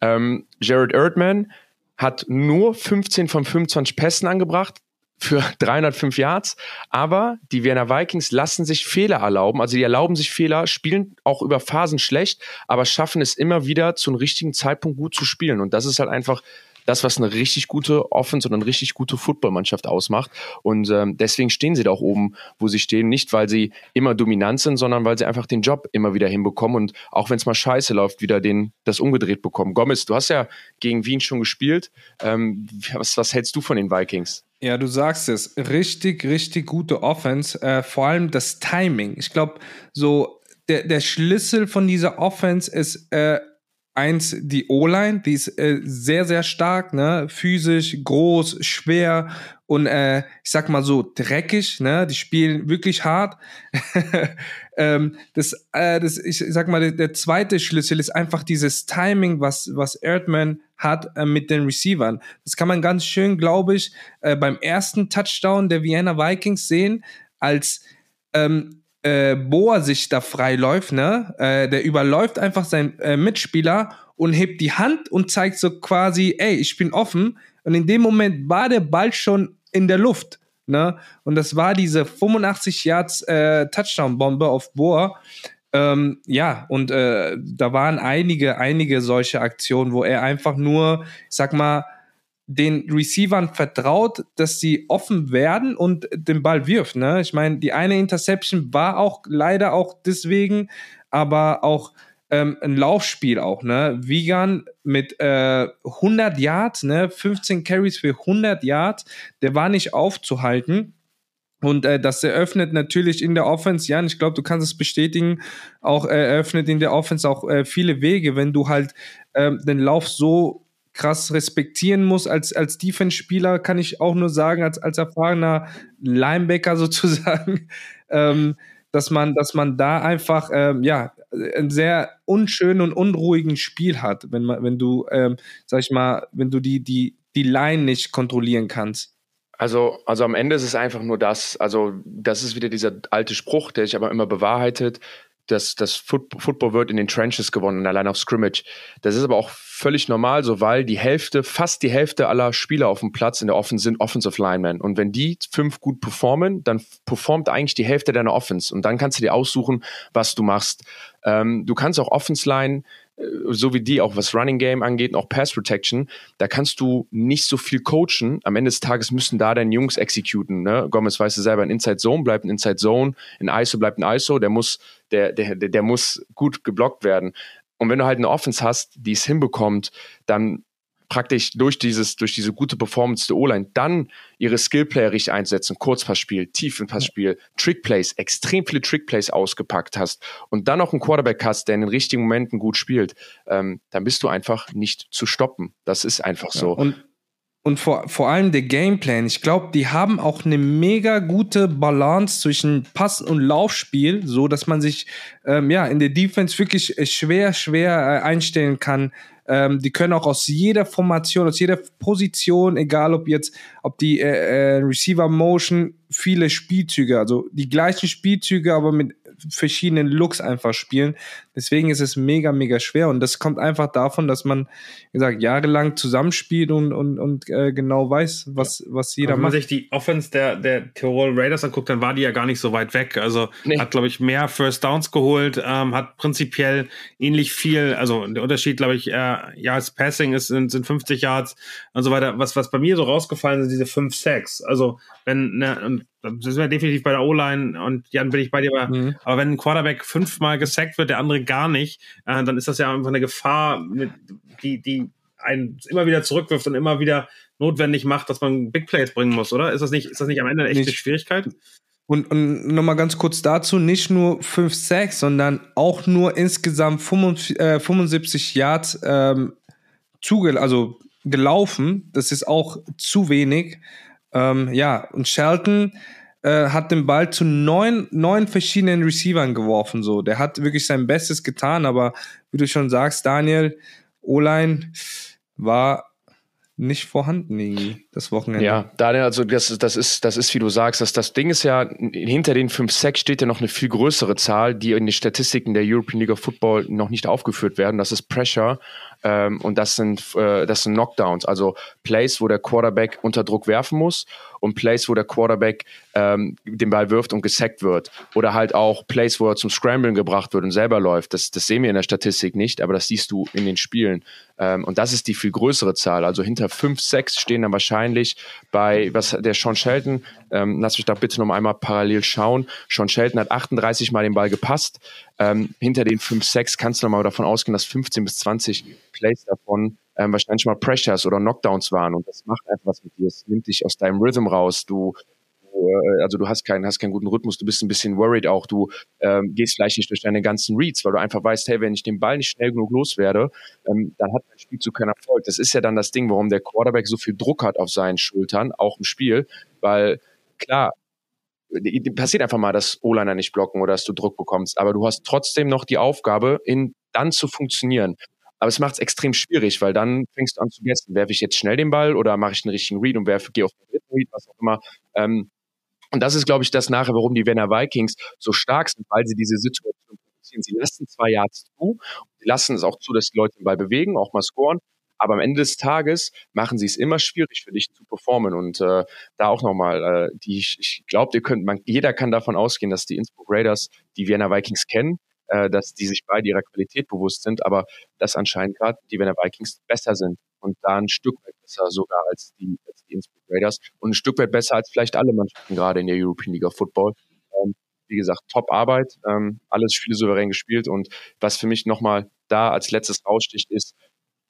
Ähm, Jared Erdman hat nur 15 von 25 Pässen angebracht für 305 Yards, aber die Wiener Vikings lassen sich Fehler erlauben, also die erlauben sich Fehler, spielen auch über Phasen schlecht, aber schaffen es immer wieder zu einem richtigen Zeitpunkt gut zu spielen und das ist halt einfach das, was eine richtig gute Offense und eine richtig gute Footballmannschaft ausmacht. Und ähm, deswegen stehen sie da auch oben, wo sie stehen. Nicht, weil sie immer dominant sind, sondern weil sie einfach den Job immer wieder hinbekommen und auch wenn es mal scheiße läuft, wieder den, das umgedreht bekommen. Gomez, du hast ja gegen Wien schon gespielt. Ähm, was, was hältst du von den Vikings? Ja, du sagst es. Richtig, richtig gute Offense. Äh, vor allem das Timing. Ich glaube, so der, der Schlüssel von dieser Offense ist äh, eins die O-Line, die ist äh, sehr, sehr stark, ne? Physisch, groß, schwer und äh, ich sag mal so dreckig, ne? Die spielen wirklich hart. ähm, das, äh, das, ich sag mal, der, der, zweite Schlüssel ist einfach dieses Timing, was, was Erdman hat äh, mit den Receivern. Das kann man ganz schön, glaube ich, äh, beim ersten Touchdown der Vienna Vikings sehen, als ähm, äh, Boa sich da freiläuft, ne? Äh, der überläuft einfach seinen äh, Mitspieler und hebt die Hand und zeigt so quasi, ey, ich bin offen. Und in dem Moment war der Ball schon in der Luft. Ne? Und das war diese 85 Yards äh, Touchdown-Bombe auf Boa. Ähm, ja, und äh, da waren einige, einige solche Aktionen, wo er einfach nur, ich sag mal, den Receivern vertraut, dass sie offen werden und den Ball wirft. Ne? Ich meine, die eine Interception war auch leider auch deswegen, aber auch ähm, ein Laufspiel auch. Ne? Wigan mit äh, 100 Yards, ne? 15 Carries für 100 Yards, der war nicht aufzuhalten. Und äh, das eröffnet natürlich in der Offense, Jan, ich glaube, du kannst es bestätigen, auch äh, eröffnet in der Offense auch äh, viele Wege, wenn du halt ähm, den Lauf so krass respektieren muss als, als Defense-Spieler, kann ich auch nur sagen, als, als erfahrener Linebacker sozusagen, ähm, dass man, dass man da einfach, ähm, ja, ein sehr unschönen und unruhigen Spiel hat, wenn man, wenn du, ähm, sag ich mal, wenn du die, die, die Line nicht kontrollieren kannst. Also, also am Ende ist es einfach nur das. Also, das ist wieder dieser alte Spruch, der sich aber immer bewahrheitet das, das Football wird in den Trenches gewonnen allein auf Scrimmage. Das ist aber auch völlig normal so, weil die Hälfte, fast die Hälfte aller Spieler auf dem Platz in der Offense sind Offensive Linemen. Und wenn die fünf gut performen, dann performt eigentlich die Hälfte deiner Offense. Und dann kannst du dir aussuchen, was du machst. Ähm, du kannst auch Offense Line so wie die, auch was Running Game angeht und auch Pass Protection, da kannst du nicht so viel coachen. Am Ende des Tages müssen da deine Jungs exekuten. Ne? Gomez weißt du selber, ein Inside Zone bleibt ein Inside Zone, ein ISO bleibt ein ISO, der muss, der, der, der muss gut geblockt werden. Und wenn du halt eine Offense hast, die es hinbekommt, dann praktisch durch dieses, durch diese gute Performance der O-Line dann ihre Skillplayer richtig einsetzen, Kurzpassspiel, Tiefenpassspiel, Trickplays, extrem viele Trickplays ausgepackt hast und dann noch einen Quarterback hast, der in den richtigen Momenten gut spielt, ähm, dann bist du einfach nicht zu stoppen. Das ist einfach so. und und vor, vor allem der Gameplan. Ich glaube, die haben auch eine mega gute Balance zwischen Pass- und Laufspiel, so dass man sich ähm, ja in der Defense wirklich äh, schwer, schwer äh, einstellen kann. Ähm, die können auch aus jeder Formation, aus jeder Position, egal ob jetzt, ob die äh, äh, Receiver Motion, viele Spielzüge, also die gleichen Spielzüge, aber mit verschiedenen Looks einfach spielen. Deswegen ist es mega, mega schwer. Und das kommt einfach davon, dass man, wie gesagt, jahrelang zusammenspielt und, und, und äh, genau weiß, was, was jeder macht. Wenn man sich die Offense der, der Tirol Raiders anguckt, dann war die ja gar nicht so weit weg. Also nee. hat, glaube ich, mehr First Downs geholt, ähm, hat prinzipiell ähnlich viel, also der Unterschied, glaube ich, äh, ja, das Passing ist, sind, sind 50 Yards und so weiter. Was, was bei mir so rausgefallen sind, diese 5 Sacks. Also wenn, ne, und das wäre definitiv bei der O-Line und Jan bin ich bei dir, aber, mhm. aber wenn ein Quarterback fünfmal gesackt wird, der andere gar nicht, äh, dann ist das ja einfach eine Gefahr, mit, die, die einen immer wieder zurückwirft und immer wieder notwendig macht, dass man Big Plays bringen muss, oder? Ist das nicht, ist das nicht am Ende eine echte nicht. Schwierigkeit? Und, und nochmal ganz kurz dazu, nicht nur 5 Sacks, sondern auch nur insgesamt 75, äh, 75 Yards ähm, zuge also gelaufen. Das ist auch zu wenig. Ähm, ja, und Shelton äh, hat den Ball zu neun, neun verschiedenen Receivern geworfen. So, der hat wirklich sein Bestes getan, aber wie du schon sagst, Daniel, O-Line war nicht vorhanden irgendwie das Wochenende. Ja, Daniel, also das, das ist, das ist, wie du sagst, dass das Ding ist ja, hinter den 5-6 steht ja noch eine viel größere Zahl, die in den Statistiken der European League of Football noch nicht aufgeführt werden. Das ist Pressure ähm, und das sind, äh, das sind Knockdowns, also Plays, wo der Quarterback unter Druck werfen muss und Plays, wo der Quarterback ähm, den Ball wirft und gesackt wird. Oder halt auch Plays, wo er zum Scramblen gebracht wird und selber läuft. Das, das sehen wir in der Statistik nicht, aber das siehst du in den Spielen. Ähm, und das ist die viel größere Zahl. Also hinter 5, 6 stehen dann wahrscheinlich bei, was der Sean Shelton, ähm, lass mich da bitte noch einmal parallel schauen. Sean Shelton hat 38 Mal den Ball gepasst. Ähm, hinter den 5, 6 kannst du nochmal davon ausgehen, dass 15 bis 20 Plays davon ähm, wahrscheinlich mal Pressures oder Knockdowns waren. Und das macht einfach was mit dir. Es nimmt dich aus deinem Rhythm raus. Du, äh, also du hast keinen, hast keinen guten Rhythmus, du bist ein bisschen worried auch, du ähm, gehst vielleicht nicht durch deine ganzen Reads, weil du einfach weißt, hey, wenn ich den Ball nicht schnell genug loswerde, ähm, dann hat mein Spielzug keinen Erfolg. Das ist ja dann das Ding, warum der Quarterback so viel Druck hat auf seinen Schultern, auch im Spiel, weil klar, passiert einfach mal, dass O-Liner nicht blocken oder dass du Druck bekommst, aber du hast trotzdem noch die Aufgabe, in dann zu funktionieren. Aber es macht es extrem schwierig, weil dann fängst du an zu guessen, werfe ich jetzt schnell den Ball oder mache ich einen richtigen Read und werfe, gehe auf den dritten Read, was auch immer. Ähm, und das ist, glaube ich, das nachher, warum die Werner Vikings so stark sind, weil sie diese Situation produzieren. Sie lassen zwei Yards zu, sie lassen es auch zu, dass die Leute den Ball bewegen, auch mal scoren. Aber am Ende des Tages machen sie es immer schwierig für dich zu performen. Und äh, da auch nochmal, äh, die, ich, ich glaube, ihr könnt, man, jeder kann davon ausgehen, dass die Innsbruck Raiders die Vienna Vikings kennen, äh, dass die sich beide ihrer Qualität bewusst sind, aber dass anscheinend gerade die Vienna Vikings besser sind und da ein Stück weit besser sogar als die, als die Innsbruck Raiders und ein Stück weit besser als vielleicht alle Mannschaften gerade in der European League of Football. Ähm, wie gesagt, top Arbeit, ähm, alles Spiele souverän gespielt und was für mich nochmal da als letztes raussticht ist,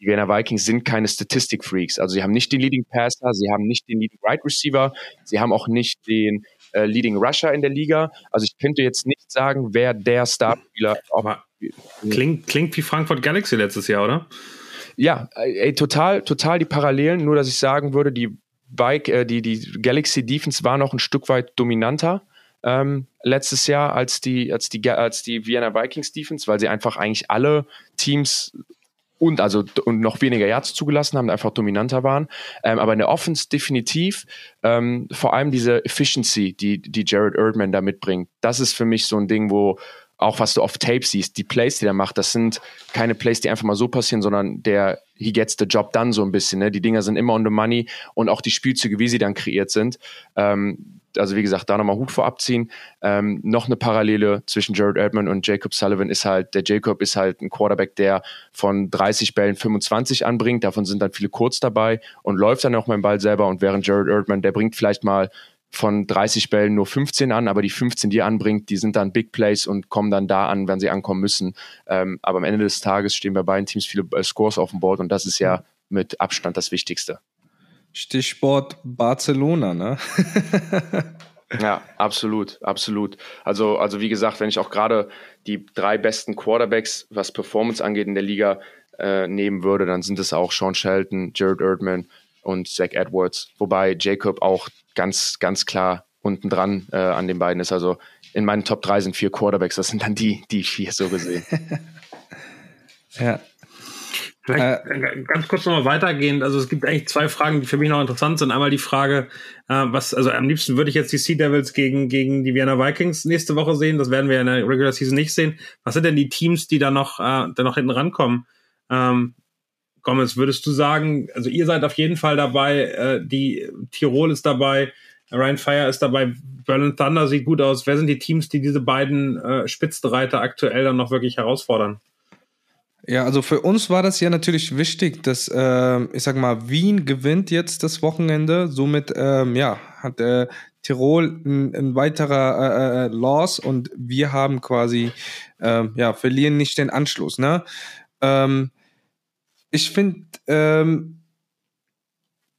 die Vienna Vikings sind keine Statistik-Freaks. Also sie haben nicht den Leading Passer, sie haben nicht den Leading Right Receiver, sie haben auch nicht den äh, Leading Rusher in der Liga. Also ich könnte jetzt nicht sagen, wer der Starspieler klingt, klingt wie Frankfurt Galaxy letztes Jahr, oder? Ja, ey, total, total die Parallelen, nur dass ich sagen würde, die Bike, äh, die, die Galaxy Defense war noch ein Stück weit dominanter. Ähm, letztes Jahr als die, als die, als die Vienna Vikings Defense, weil sie einfach eigentlich alle Teams und also und noch weniger Yards zugelassen haben, einfach dominanter waren. Ähm, aber in der Offense definitiv ähm, vor allem diese Efficiency, die, die Jared Erdman da mitbringt, das ist für mich so ein Ding, wo auch was du auf Tape siehst, die Plays, die er macht, das sind keine Plays, die einfach mal so passieren, sondern der he gets the job done so ein bisschen. Ne? Die Dinger sind immer on the money und auch die Spielzüge, wie sie dann kreiert sind. Ähm, also wie gesagt, da nochmal Hut vorab ziehen. Ähm, noch eine Parallele zwischen Jared Erdman und Jacob Sullivan ist halt, der Jacob ist halt ein Quarterback, der von 30 Bällen 25 anbringt, davon sind dann viele kurz dabei und läuft dann auch mal den Ball selber und während Jared Erdman, der bringt vielleicht mal von 30 Bällen nur 15 an, aber die 15, die er anbringt, die sind dann Big Plays und kommen dann da an, wenn sie ankommen müssen. Ähm, aber am Ende des Tages stehen bei beiden Teams viele äh, Scores auf dem Board und das ist ja mit Abstand das Wichtigste. Stichwort Barcelona, ne? ja, absolut, absolut. Also, also wie gesagt, wenn ich auch gerade die drei besten Quarterbacks, was Performance angeht in der Liga, äh, nehmen würde, dann sind es auch Sean Shelton, Jared Erdman und Zach Edwards, wobei Jacob auch ganz, ganz klar unten dran äh, an den beiden ist. Also in meinen Top 3 sind vier Quarterbacks, das sind dann die, die vier so gesehen. ja. Vielleicht äh, ganz kurz nochmal weitergehend. Also es gibt eigentlich zwei Fragen, die für mich noch interessant sind. Einmal die Frage, äh, was, also am liebsten würde ich jetzt die Sea Devils gegen, gegen die Vienna Vikings nächste Woche sehen. Das werden wir in der Regular Season nicht sehen. Was sind denn die Teams, die da noch, äh, da noch hinten rankommen? Ähm, Gomez, würdest du sagen, also ihr seid auf jeden Fall dabei, äh, die Tirol ist dabei, Ryan Fire ist dabei, Berlin Thunder sieht gut aus. Wer sind die Teams, die diese beiden äh, Spitzenreiter aktuell dann noch wirklich herausfordern? Ja, also für uns war das ja natürlich wichtig, dass, äh, ich sag mal, Wien gewinnt jetzt das Wochenende. Somit, ähm, ja, hat äh, Tirol ein, ein weiterer äh, äh, Loss und wir haben quasi, äh, ja, verlieren nicht den Anschluss. Ne? Ähm, ich finde, ähm,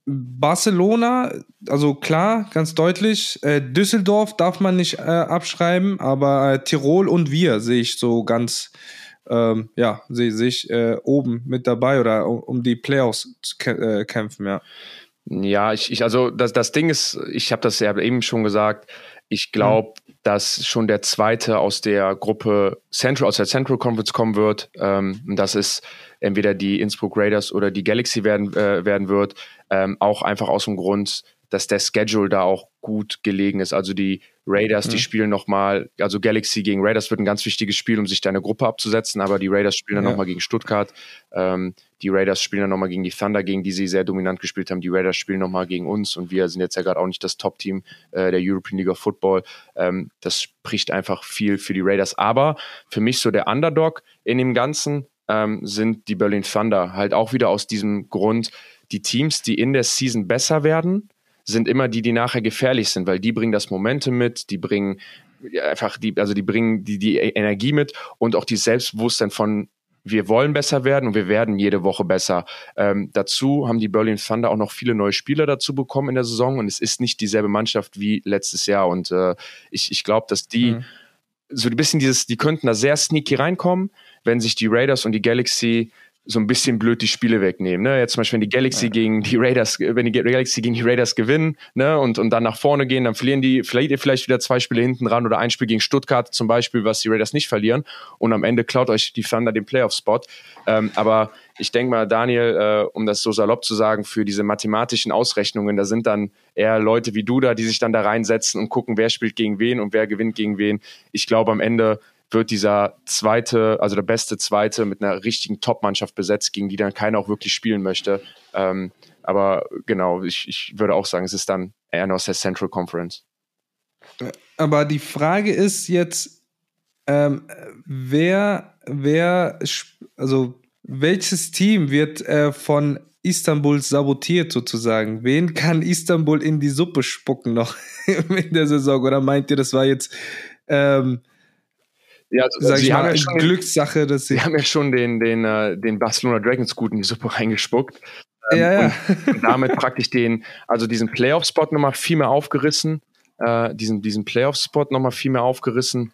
Barcelona, also klar, ganz deutlich. Äh, Düsseldorf darf man nicht äh, abschreiben, aber äh, Tirol und wir sehe ich so ganz, ähm, ja, sehe ich äh, oben mit dabei oder um, um die Playoffs zu äh, kämpfen, ja. Ja, ich, ich also das, das Ding ist, ich habe das ja eben schon gesagt, ich glaube, mhm. dass schon der zweite aus der Gruppe Central, aus der Central Conference kommen wird. Ähm, das ist entweder die Innsbruck Raiders oder die Galaxy werden, äh, werden wird. Ähm, auch einfach aus dem Grund, dass der Schedule da auch gut gelegen ist. Also die Raiders, mhm. die spielen nochmal, also Galaxy gegen Raiders wird ein ganz wichtiges Spiel, um sich da eine Gruppe abzusetzen, aber die Raiders spielen dann ja. nochmal gegen Stuttgart. Ähm, die Raiders spielen dann nochmal gegen die Thunder, gegen die sie sehr dominant gespielt haben. Die Raiders spielen nochmal gegen uns und wir sind jetzt ja gerade auch nicht das Top-Team äh, der European League of Football. Ähm, das spricht einfach viel für die Raiders. Aber für mich so der Underdog in dem Ganzen ähm, sind die Berlin Thunder. Halt auch wieder aus diesem Grund, die Teams, die in der Season besser werden, sind immer die, die nachher gefährlich sind, weil die bringen das Momentum mit, die bringen einfach die, also die bringen die, die Energie mit und auch die Selbstbewusstsein von wir wollen besser werden und wir werden jede Woche besser. Ähm, dazu haben die Berlin Thunder auch noch viele neue Spieler dazu bekommen in der Saison und es ist nicht dieselbe Mannschaft wie letztes Jahr und äh, ich, ich glaube, dass die mhm. so ein bisschen dieses, die könnten da sehr sneaky reinkommen, wenn sich die Raiders und die Galaxy so ein bisschen blöd die Spiele wegnehmen. Ne? Jetzt zum Beispiel, wenn die Galaxy ja. gegen die Raiders, wenn die Galaxy gegen die Raiders gewinnen ne? und, und dann nach vorne gehen, dann verlieren die vielleicht, vielleicht wieder zwei Spiele hinten ran oder ein Spiel gegen Stuttgart zum Beispiel, was die Raiders nicht verlieren. Und am Ende klaut euch die Thunder den Playoff-Spot. Ähm, aber ich denke mal, Daniel, äh, um das so salopp zu sagen, für diese mathematischen Ausrechnungen, da sind dann eher Leute wie du da, die sich dann da reinsetzen und gucken, wer spielt gegen wen und wer gewinnt gegen wen. Ich glaube, am Ende wird dieser zweite, also der beste zweite mit einer richtigen Top-Mannschaft besetzt, gegen die dann keiner auch wirklich spielen möchte. Ähm, aber genau, ich, ich würde auch sagen, es ist dann eher noch der Central Conference. Aber die Frage ist jetzt, ähm, wer, wer, also welches Team wird äh, von Istanbul sabotiert sozusagen? Wen kann Istanbul in die Suppe spucken noch in der Saison? Oder meint ihr, das war jetzt ähm, ja, also, Sag sie haben ja schon Glückssache, dass sie, sie haben ja schon den, den, äh, den Barcelona Dragons gut in die Suppe reingespuckt. Ähm, ja, ja. Und, und, damit praktisch den, also diesen Playoff-Spot nochmal viel mehr aufgerissen, äh, diesen, diesen Playoff-Spot nochmal viel mehr aufgerissen.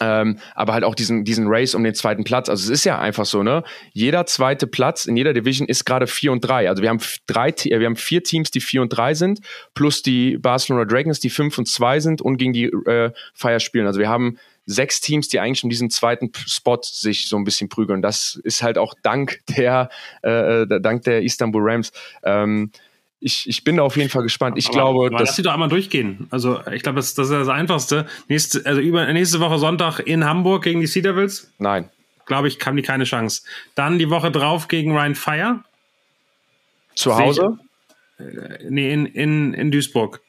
Ähm, aber halt auch diesen, diesen Race um den zweiten Platz. Also es ist ja einfach so, ne? Jeder zweite Platz in jeder Division ist gerade 4 und 3. Also wir haben drei, wir haben vier Teams, die 4 und 3 sind, plus die Barcelona Dragons, die 5 und 2 sind und gegen die äh, Fire spielen. Also wir haben sechs Teams, die eigentlich um diesen zweiten Spot sich so ein bisschen prügeln. Das ist halt auch dank der, äh, äh dank der Istanbul Rams. Ähm, ich, ich bin da auf jeden Fall gespannt. Ich aber, glaube, aber lass sie doch einmal durchgehen. Also ich glaube, das, das ist das Einfachste. Nächste, also über, nächste Woche Sonntag in Hamburg gegen die Sea Devils. Nein. Glaube ich, haben die keine Chance. Dann die Woche drauf gegen Ryan Fire. Zu Hause? Ich, äh, nee, in, in, in Duisburg.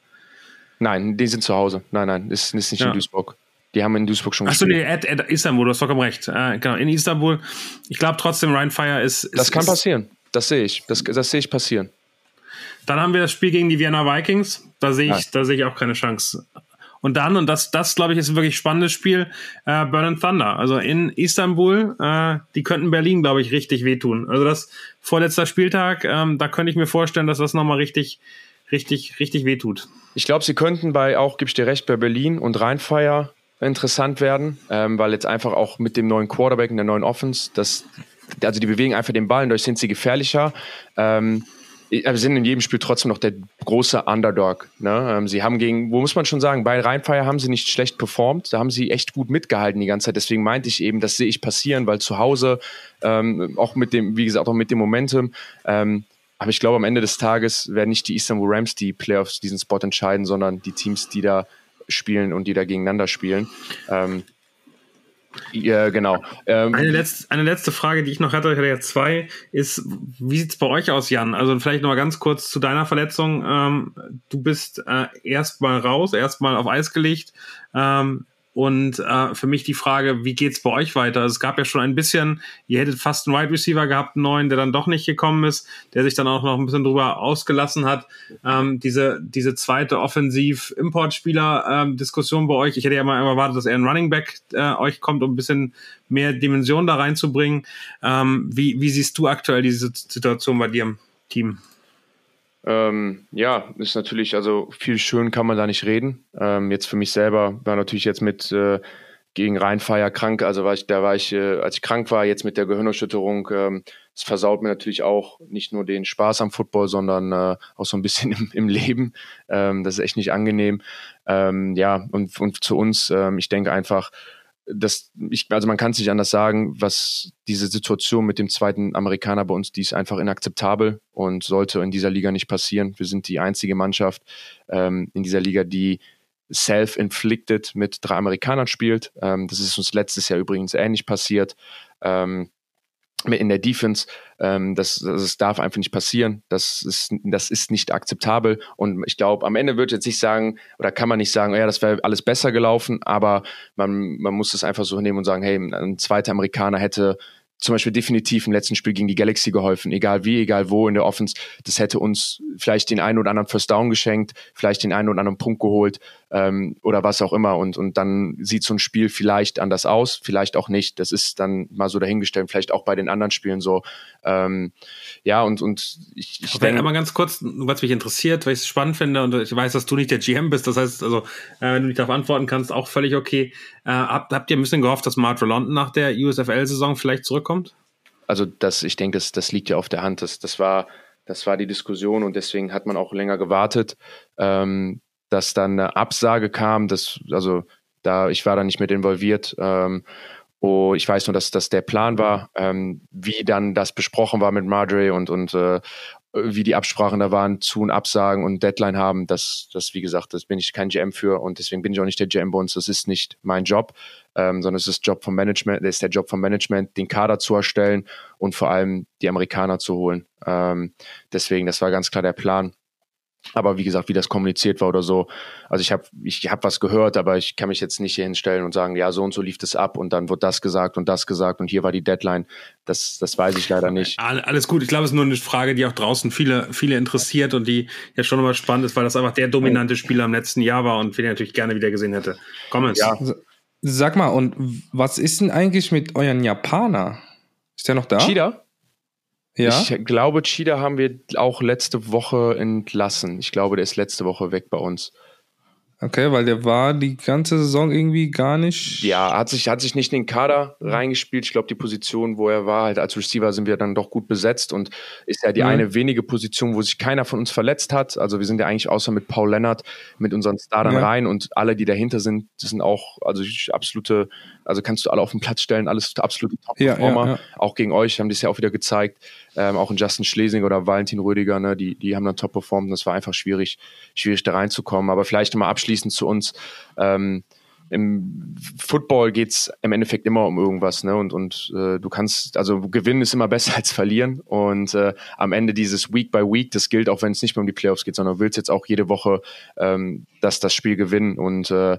Nein, die sind zu Hause. Nein, nein, ist, ist nicht ja. in Duisburg. Die haben in Duisburg schon Achso, nee, at, at Istanbul, du hast vollkommen recht. Äh, genau, in Istanbul. Ich glaube trotzdem, Ryan Fire ist, ist. Das kann ist, passieren. Das sehe ich. Das, das sehe ich passieren. Dann haben wir das Spiel gegen die Vienna Vikings. Da sehe ich, da sehe ich auch keine Chance. Und dann, und das, das glaube ich, ist ein wirklich spannendes Spiel, äh, Burn Thunder. Also in Istanbul, äh, die könnten Berlin, glaube ich, richtig wehtun. Also das vorletzter Spieltag, ähm, da könnte ich mir vorstellen, dass das nochmal richtig, richtig, richtig wehtut. Ich glaube, sie könnten bei, auch gebe ich dir recht, bei Berlin und Rheinfire interessant werden, ähm, weil jetzt einfach auch mit dem neuen Quarterback und der neuen Offense, das, also die bewegen einfach den Ball und dadurch sind sie gefährlicher. Ähm, wir sind in jedem Spiel trotzdem noch der große Underdog. Ne? Ähm, sie haben gegen, wo muss man schon sagen, bei Rheinfire haben sie nicht schlecht performt, da haben sie echt gut mitgehalten die ganze Zeit. Deswegen meinte ich eben, das sehe ich passieren, weil zu Hause, ähm, auch mit dem, wie gesagt, auch mit dem Momentum, ähm, aber ich glaube, am Ende des Tages werden nicht die Istanbul Rams die Playoffs diesen Spot entscheiden, sondern die Teams, die da spielen und die da gegeneinander spielen. Ähm, ja, genau. Ähm, eine, letzte, eine letzte Frage, die ich noch hatte, ich hatte ja zwei, ist, wie sieht es bei euch aus, Jan? Also vielleicht noch mal ganz kurz zu deiner Verletzung. Ähm, du bist äh, erstmal raus, erstmal auf Eis gelegt. Ähm, und äh, für mich die Frage, wie geht's bei euch weiter? Es gab ja schon ein bisschen, ihr hättet fast einen Wide Receiver gehabt, einen neuen, der dann doch nicht gekommen ist, der sich dann auch noch ein bisschen drüber ausgelassen hat. Ähm, diese, diese zweite Offensiv-Import-Spieler-Diskussion bei euch. Ich hätte ja mal erwartet, dass er ein Running Back äh, euch kommt, um ein bisschen mehr Dimension da reinzubringen. Ähm, wie, wie siehst du aktuell diese Situation bei dir im Team? Ähm, ja, ist natürlich, also viel schön kann man da nicht reden. Ähm, jetzt für mich selber war natürlich jetzt mit äh, gegen Rheinfeier krank, also war ich, da war ich, äh, als ich krank war, jetzt mit der Gehirnerschütterung, ähm, das versaut mir natürlich auch nicht nur den Spaß am Football, sondern äh, auch so ein bisschen im, im Leben. Ähm, das ist echt nicht angenehm. Ähm, ja, und, und zu uns, ähm, ich denke einfach, das, ich, also man kann es nicht anders sagen, was diese Situation mit dem zweiten Amerikaner bei uns, die ist einfach inakzeptabel und sollte in dieser Liga nicht passieren. Wir sind die einzige Mannschaft ähm, in dieser Liga, die self-inflicted mit drei Amerikanern spielt. Ähm, das ist uns letztes Jahr übrigens ähnlich passiert. Ähm, in der Defense. Ähm, das, das darf einfach nicht passieren. Das ist, das ist nicht akzeptabel. Und ich glaube, am Ende wird jetzt nicht sagen, oder kann man nicht sagen, ja, das wäre alles besser gelaufen, aber man, man muss es einfach so nehmen und sagen, hey, ein zweiter Amerikaner hätte zum Beispiel definitiv im letzten Spiel gegen die Galaxy geholfen, egal wie, egal wo in der Offense. Das hätte uns vielleicht den einen oder anderen First Down geschenkt, vielleicht den einen oder anderen Punkt geholt ähm, oder was auch immer. Und, und dann sieht so ein Spiel vielleicht anders aus, vielleicht auch nicht. Das ist dann mal so dahingestellt, vielleicht auch bei den anderen Spielen so. Ähm, ja, und, und ich, ich denke. mal ganz kurz, was mich interessiert, weil ich es spannend finde und ich weiß, dass du nicht der GM bist. Das heißt, also, äh, wenn du nicht darauf antworten kannst, auch völlig okay. Äh, habt, habt ihr ein bisschen gehofft, dass Mark London nach der USFL-Saison vielleicht zurückkommt? Also, das, ich denke, das, das liegt ja auf der Hand. Das, das war, das war die Diskussion und deswegen hat man auch länger gewartet. Ähm, dass dann eine Absage kam, das, also da, ich war da nicht mit involviert. Ähm, oh, ich weiß nur, dass das der Plan war, ähm, wie dann das besprochen war mit Marjorie und, und äh, wie die Absprachen da waren, zu und Absagen und Deadline haben, das, das, wie gesagt, das bin ich kein GM für und deswegen bin ich auch nicht der GM bei uns. Das ist nicht mein Job, ähm, sondern es ist Job vom Management, ist der Job vom Management, den Kader zu erstellen und vor allem die Amerikaner zu holen. Ähm, deswegen, das war ganz klar der Plan. Aber wie gesagt, wie das kommuniziert war oder so, also ich habe ich hab was gehört, aber ich kann mich jetzt nicht hier hinstellen und sagen, ja, so und so lief das ab und dann wird das gesagt und das gesagt und hier war die Deadline. Das, das weiß ich leider nicht. Alles gut. Ich glaube, es ist nur eine Frage, die auch draußen viele, viele interessiert und die ja schon immer spannend ist, weil das einfach der dominante Spieler im letzten Jahr war und den ich natürlich gerne wieder gesehen hätte. Comments. Ja. Sag mal, und was ist denn eigentlich mit euren Japaner? Ist der noch da? Cheetah? Ja? Ich glaube, Cheetah haben wir auch letzte Woche entlassen. Ich glaube, der ist letzte Woche weg bei uns. Okay, weil der war die ganze Saison irgendwie gar nicht. Ja, hat sich, hat sich nicht in den Kader reingespielt. Ich glaube, die Position, wo er war, halt als Receiver sind wir dann doch gut besetzt und ist ja die mhm. eine wenige Position, wo sich keiner von uns verletzt hat. Also wir sind ja eigentlich außer mit Paul Lennart mit unseren Startern ja. rein und alle, die dahinter sind, das sind auch, also absolute, also kannst du alle auf den Platz stellen, alles absolute Top-Performer. Ja, ja, Auch gegen euch haben die es ja auch wieder gezeigt. Ähm, auch in Justin Schlesing oder Valentin Rödiger, ne, die, die haben dann top performt. Das war einfach schwierig, schwierig da reinzukommen. Aber vielleicht mal abschließend zu uns. Ähm, im Football geht's im Endeffekt immer um irgendwas, ne? Und, und äh, du kannst, also gewinnen ist immer besser als verlieren. Und äh, am Ende dieses Week by Week, das gilt auch, wenn es nicht mehr um die Playoffs geht, sondern du willst jetzt auch jede Woche ähm, das, das Spiel gewinnen. Und äh,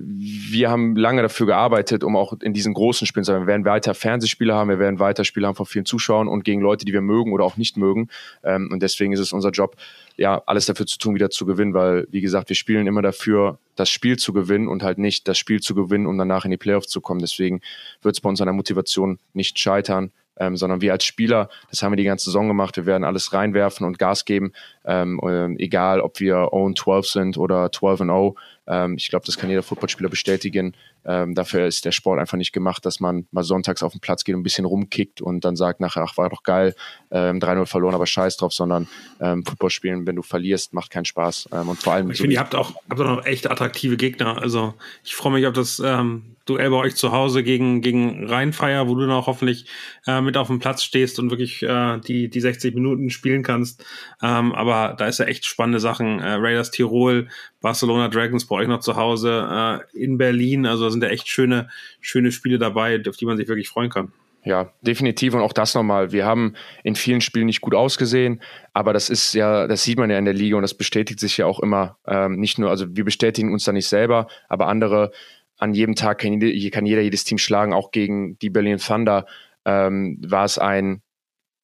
wir haben lange dafür gearbeitet, um auch in diesen großen Spielen zu sein. Wir werden weiter Fernsehspiele haben, wir werden weiter Spiele haben von vielen Zuschauern und gegen Leute, die wir mögen oder auch nicht mögen. Ähm, und deswegen ist es unser Job, ja, alles dafür zu tun, wieder zu gewinnen, weil, wie gesagt, wir spielen immer dafür, das Spiel zu gewinnen und halt nicht das Spiel zu gewinnen, um danach in die Playoffs zu kommen. Deswegen wird es bei uns an der Motivation nicht scheitern. ähm, sondern wir als Spieler, das haben wir die ganze Saison gemacht, wir werden alles reinwerfen und Gas geben, ähm, äh, egal ob wir 0 12 sind oder 12 0. Ähm, ich glaube, das kann jeder Footballspieler bestätigen. Ähm, dafür ist der Sport einfach nicht gemacht, dass man mal sonntags auf den Platz geht und ein bisschen rumkickt und dann sagt nachher, ach, war doch geil, ähm, 3-0 verloren, aber scheiß drauf, sondern ähm, Football spielen, wenn du verlierst, macht keinen Spaß. Ähm, und vor allem. Ich finde, ihr habt auch, habt auch noch echt attraktive Gegner. Also ich freue mich auf das ähm, Duell bei euch zu Hause gegen, gegen Rheinfeier, wo du dann auch hoffentlich äh, mit auf dem Platz stehst und wirklich äh, die, die 60 Minuten spielen kannst. Ähm, aber da ist ja echt spannende Sachen. Äh, Raiders Tirol, Barcelona Dragons bei euch noch zu Hause, äh, in Berlin. Also da sind ja echt schöne, schöne Spiele dabei, auf die man sich wirklich freuen kann. Ja, definitiv und auch das nochmal. Wir haben in vielen Spielen nicht gut ausgesehen, aber das ist ja, das sieht man ja in der Liga und das bestätigt sich ja auch immer. Ähm, nicht nur, also wir bestätigen uns da nicht selber, aber andere an jedem Tag kann, kann jeder jedes Team schlagen, auch gegen die Berlin Thunder ähm, war es ein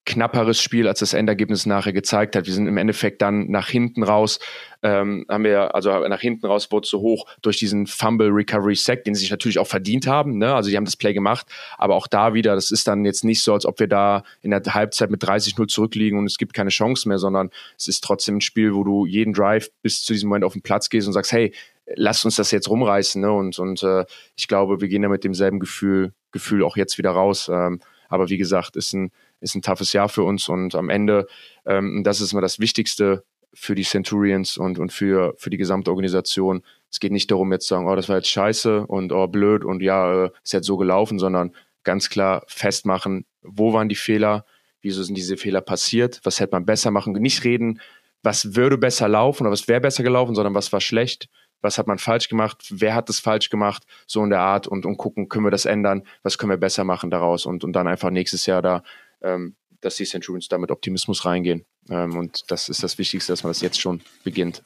knapperes Spiel, als das Endergebnis nachher gezeigt hat. Wir sind im Endeffekt dann nach hinten raus, ähm, haben wir, also nach hinten raus wurde so hoch durch diesen Fumble Recovery Sack, den sie sich natürlich auch verdient haben. Ne? Also die haben das Play gemacht, aber auch da wieder, das ist dann jetzt nicht so, als ob wir da in der Halbzeit mit 30-0 zurückliegen und es gibt keine Chance mehr, sondern es ist trotzdem ein Spiel, wo du jeden Drive bis zu diesem Moment auf den Platz gehst und sagst, hey, lasst uns das jetzt rumreißen. Ne? Und, und äh, ich glaube, wir gehen da mit demselben Gefühl, Gefühl auch jetzt wieder raus. Ähm, aber wie gesagt, ist ein, ist ein toughes Jahr für uns und am Ende, ähm, das ist immer das Wichtigste für die Centurions und, und für, für die gesamte Organisation. Es geht nicht darum, jetzt zu sagen, oh, das war jetzt scheiße und oh, blöd und ja, äh, ist jetzt so gelaufen, sondern ganz klar festmachen, wo waren die Fehler, wieso sind diese Fehler passiert, was hätte man besser machen, nicht reden, was würde besser laufen oder was wäre besser gelaufen, sondern was war schlecht was hat man falsch gemacht, wer hat es falsch gemacht, so in der Art und, und gucken, können wir das ändern, was können wir besser machen daraus und, und dann einfach nächstes Jahr da, ähm, dass die Centurions da mit Optimismus reingehen. Ähm, und das ist das Wichtigste, dass man das jetzt schon beginnt.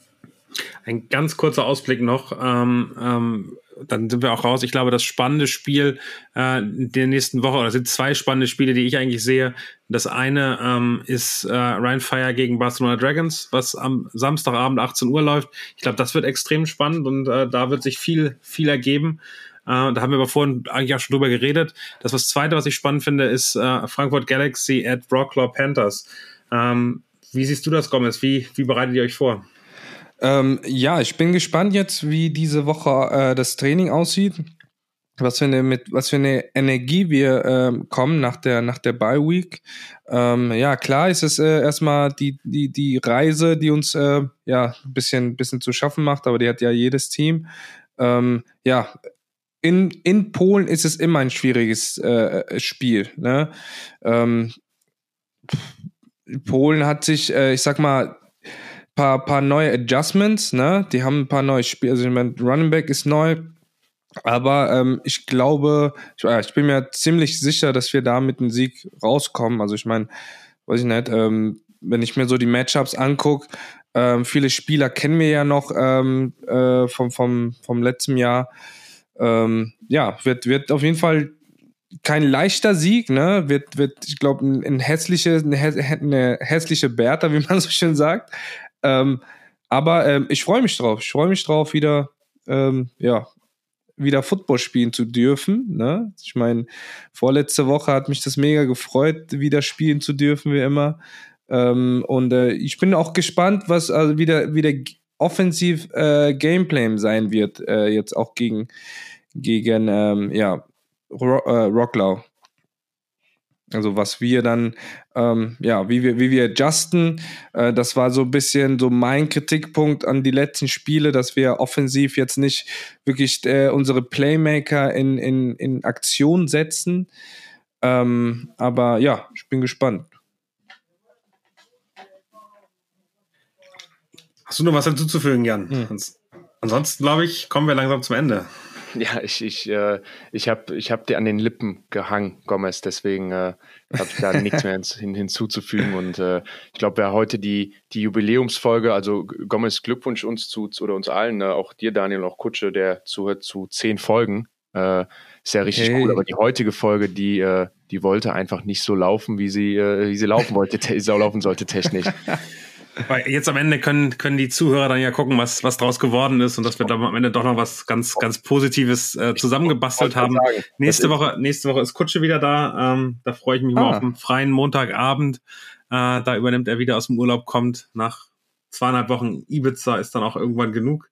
Ein ganz kurzer Ausblick noch. Ähm, ähm, dann sind wir auch raus. Ich glaube, das spannende Spiel äh, der nächsten Woche, oder sind zwei spannende Spiele, die ich eigentlich sehe. Das eine ähm, ist äh, Ryan Fire gegen Barcelona Dragons, was am Samstagabend 18 Uhr läuft. Ich glaube, das wird extrem spannend und äh, da wird sich viel, viel ergeben. Äh, da haben wir aber vorhin eigentlich auch schon drüber geredet. Das was zweite, was ich spannend finde, ist äh, Frankfurt Galaxy at Wroclaw Panthers. Ähm, wie siehst du das, Gomez? Wie, wie bereitet ihr euch vor? Ähm, ja, ich bin gespannt jetzt, wie diese Woche äh, das Training aussieht. Was für eine, mit, was für eine Energie wir ähm, kommen nach der, nach der Bye Week. Ähm, ja, klar ist es äh, erstmal die, die, die Reise, die uns äh, ja ein bisschen, bisschen zu schaffen macht, aber die hat ja jedes Team. Ähm, ja, in, in Polen ist es immer ein schwieriges äh, Spiel. Ne? Ähm, Polen hat sich, äh, ich sag mal, paar, paar neue Adjustments, ne? Die haben ein paar neue Spiele. Also ich meine, Running Back ist neu. Aber ähm, ich glaube, ich, äh, ich, bin mir ziemlich sicher, dass wir da mit einem Sieg rauskommen. Also ich meine, weiß ich nicht, ähm, wenn ich mir so die Matchups angucke, ähm, viele Spieler kennen wir ja noch ähm, äh, vom, vom, vom letzten Jahr. Ähm, ja, wird, wird auf jeden Fall kein leichter Sieg, ne? Wird, wird ich glaube, ein, ein hässliche, eine, hässliche Bertha, wie man so schön sagt. Ähm, aber ähm, ich freue mich drauf. Ich freue mich drauf, wieder, ähm, ja, wieder Football spielen zu dürfen. Ne? Ich meine, vorletzte Woche hat mich das mega gefreut, wieder spielen zu dürfen, wie immer. Ähm, und äh, ich bin auch gespannt, was also wieder, wieder offensiv äh, Gameplay sein wird, äh, jetzt auch gegen, gegen ähm, ja, Ro äh, Rocklau. Also was wir dann, ähm, ja, wie wir, wie wir adjusten, äh, das war so ein bisschen so mein Kritikpunkt an die letzten Spiele, dass wir offensiv jetzt nicht wirklich äh, unsere Playmaker in, in, in Aktion setzen. Ähm, aber ja, ich bin gespannt. Hast du noch was hinzuzufügen, Jan? Hm. Ansonsten, glaube ich, kommen wir langsam zum Ende. Ja, ich, ich, äh, ich habe ich hab dir an den Lippen gehangen, Gomez, deswegen äh, habe ich da nichts mehr hin, hinzuzufügen. Und äh, ich glaube, wer heute die, die Jubiläumsfolge, also Gomez, Glückwunsch uns zu, oder uns allen, ne, auch dir, Daniel, auch Kutsche, der zuhört zu zehn Folgen. Äh, ist ja richtig hey. cool, aber die heutige Folge, die, äh, die wollte einfach nicht so laufen, wie sie, äh, wie sie laufen wollte, so laufen sollte technisch. Weil jetzt am Ende können, können die Zuhörer dann ja gucken, was, was draus geworden ist und dass wir da am Ende doch noch was ganz, ganz Positives äh, zusammengebastelt haben. Sagen, nächste Woche, nächste Woche ist Kutsche wieder da. Ähm, da freue ich mich ah. mal auf einen freien Montagabend. Äh, da übernimmt er wieder aus dem Urlaub, kommt nach zweieinhalb Wochen Ibiza ist dann auch irgendwann genug.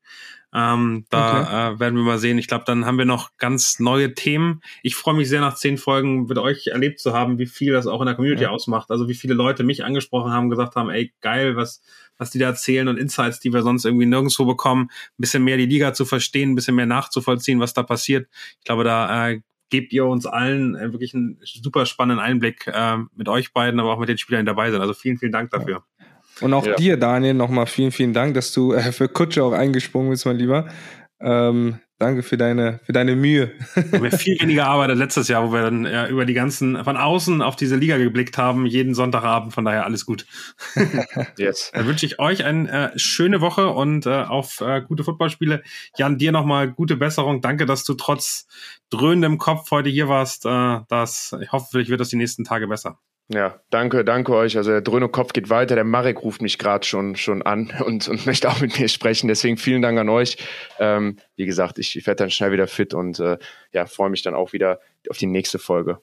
Ähm, da okay. äh, werden wir mal sehen. Ich glaube, dann haben wir noch ganz neue Themen. Ich freue mich sehr, nach zehn Folgen mit euch erlebt zu haben, wie viel das auch in der Community ja. ausmacht. Also wie viele Leute mich angesprochen haben, gesagt haben, ey, geil, was, was die da erzählen und Insights, die wir sonst irgendwie nirgendwo bekommen. Ein bisschen mehr die Liga zu verstehen, ein bisschen mehr nachzuvollziehen, was da passiert. Ich glaube, da äh, gebt ihr uns allen äh, wirklich einen super spannenden Einblick äh, mit euch beiden, aber auch mit den Spielern, die dabei sind. Also vielen, vielen Dank dafür. Ja. Und auch ja. dir, Daniel, nochmal vielen, vielen Dank, dass du äh, für Kutsche auch eingesprungen bist, mein Lieber. Ähm, danke für deine, für deine Mühe. wir viel weniger Arbeit als letztes Jahr, wo wir dann ja, über die ganzen, von außen auf diese Liga geblickt haben, jeden Sonntagabend, von daher alles gut. yes. Dann wünsche ich euch eine äh, schöne Woche und äh, auf äh, gute Footballspiele. Jan, dir nochmal gute Besserung. Danke, dass du trotz dröhnendem Kopf heute hier warst. Äh, das, ich hoffe, vielleicht wird das die nächsten Tage besser. Ja, danke, danke euch. Also der Dröhne Kopf geht weiter. Der Marek ruft mich gerade schon, schon an und, und möchte auch mit mir sprechen. Deswegen vielen Dank an euch. Ähm, wie gesagt, ich, ich werde dann schnell wieder fit und äh, ja, freue mich dann auch wieder auf die nächste Folge.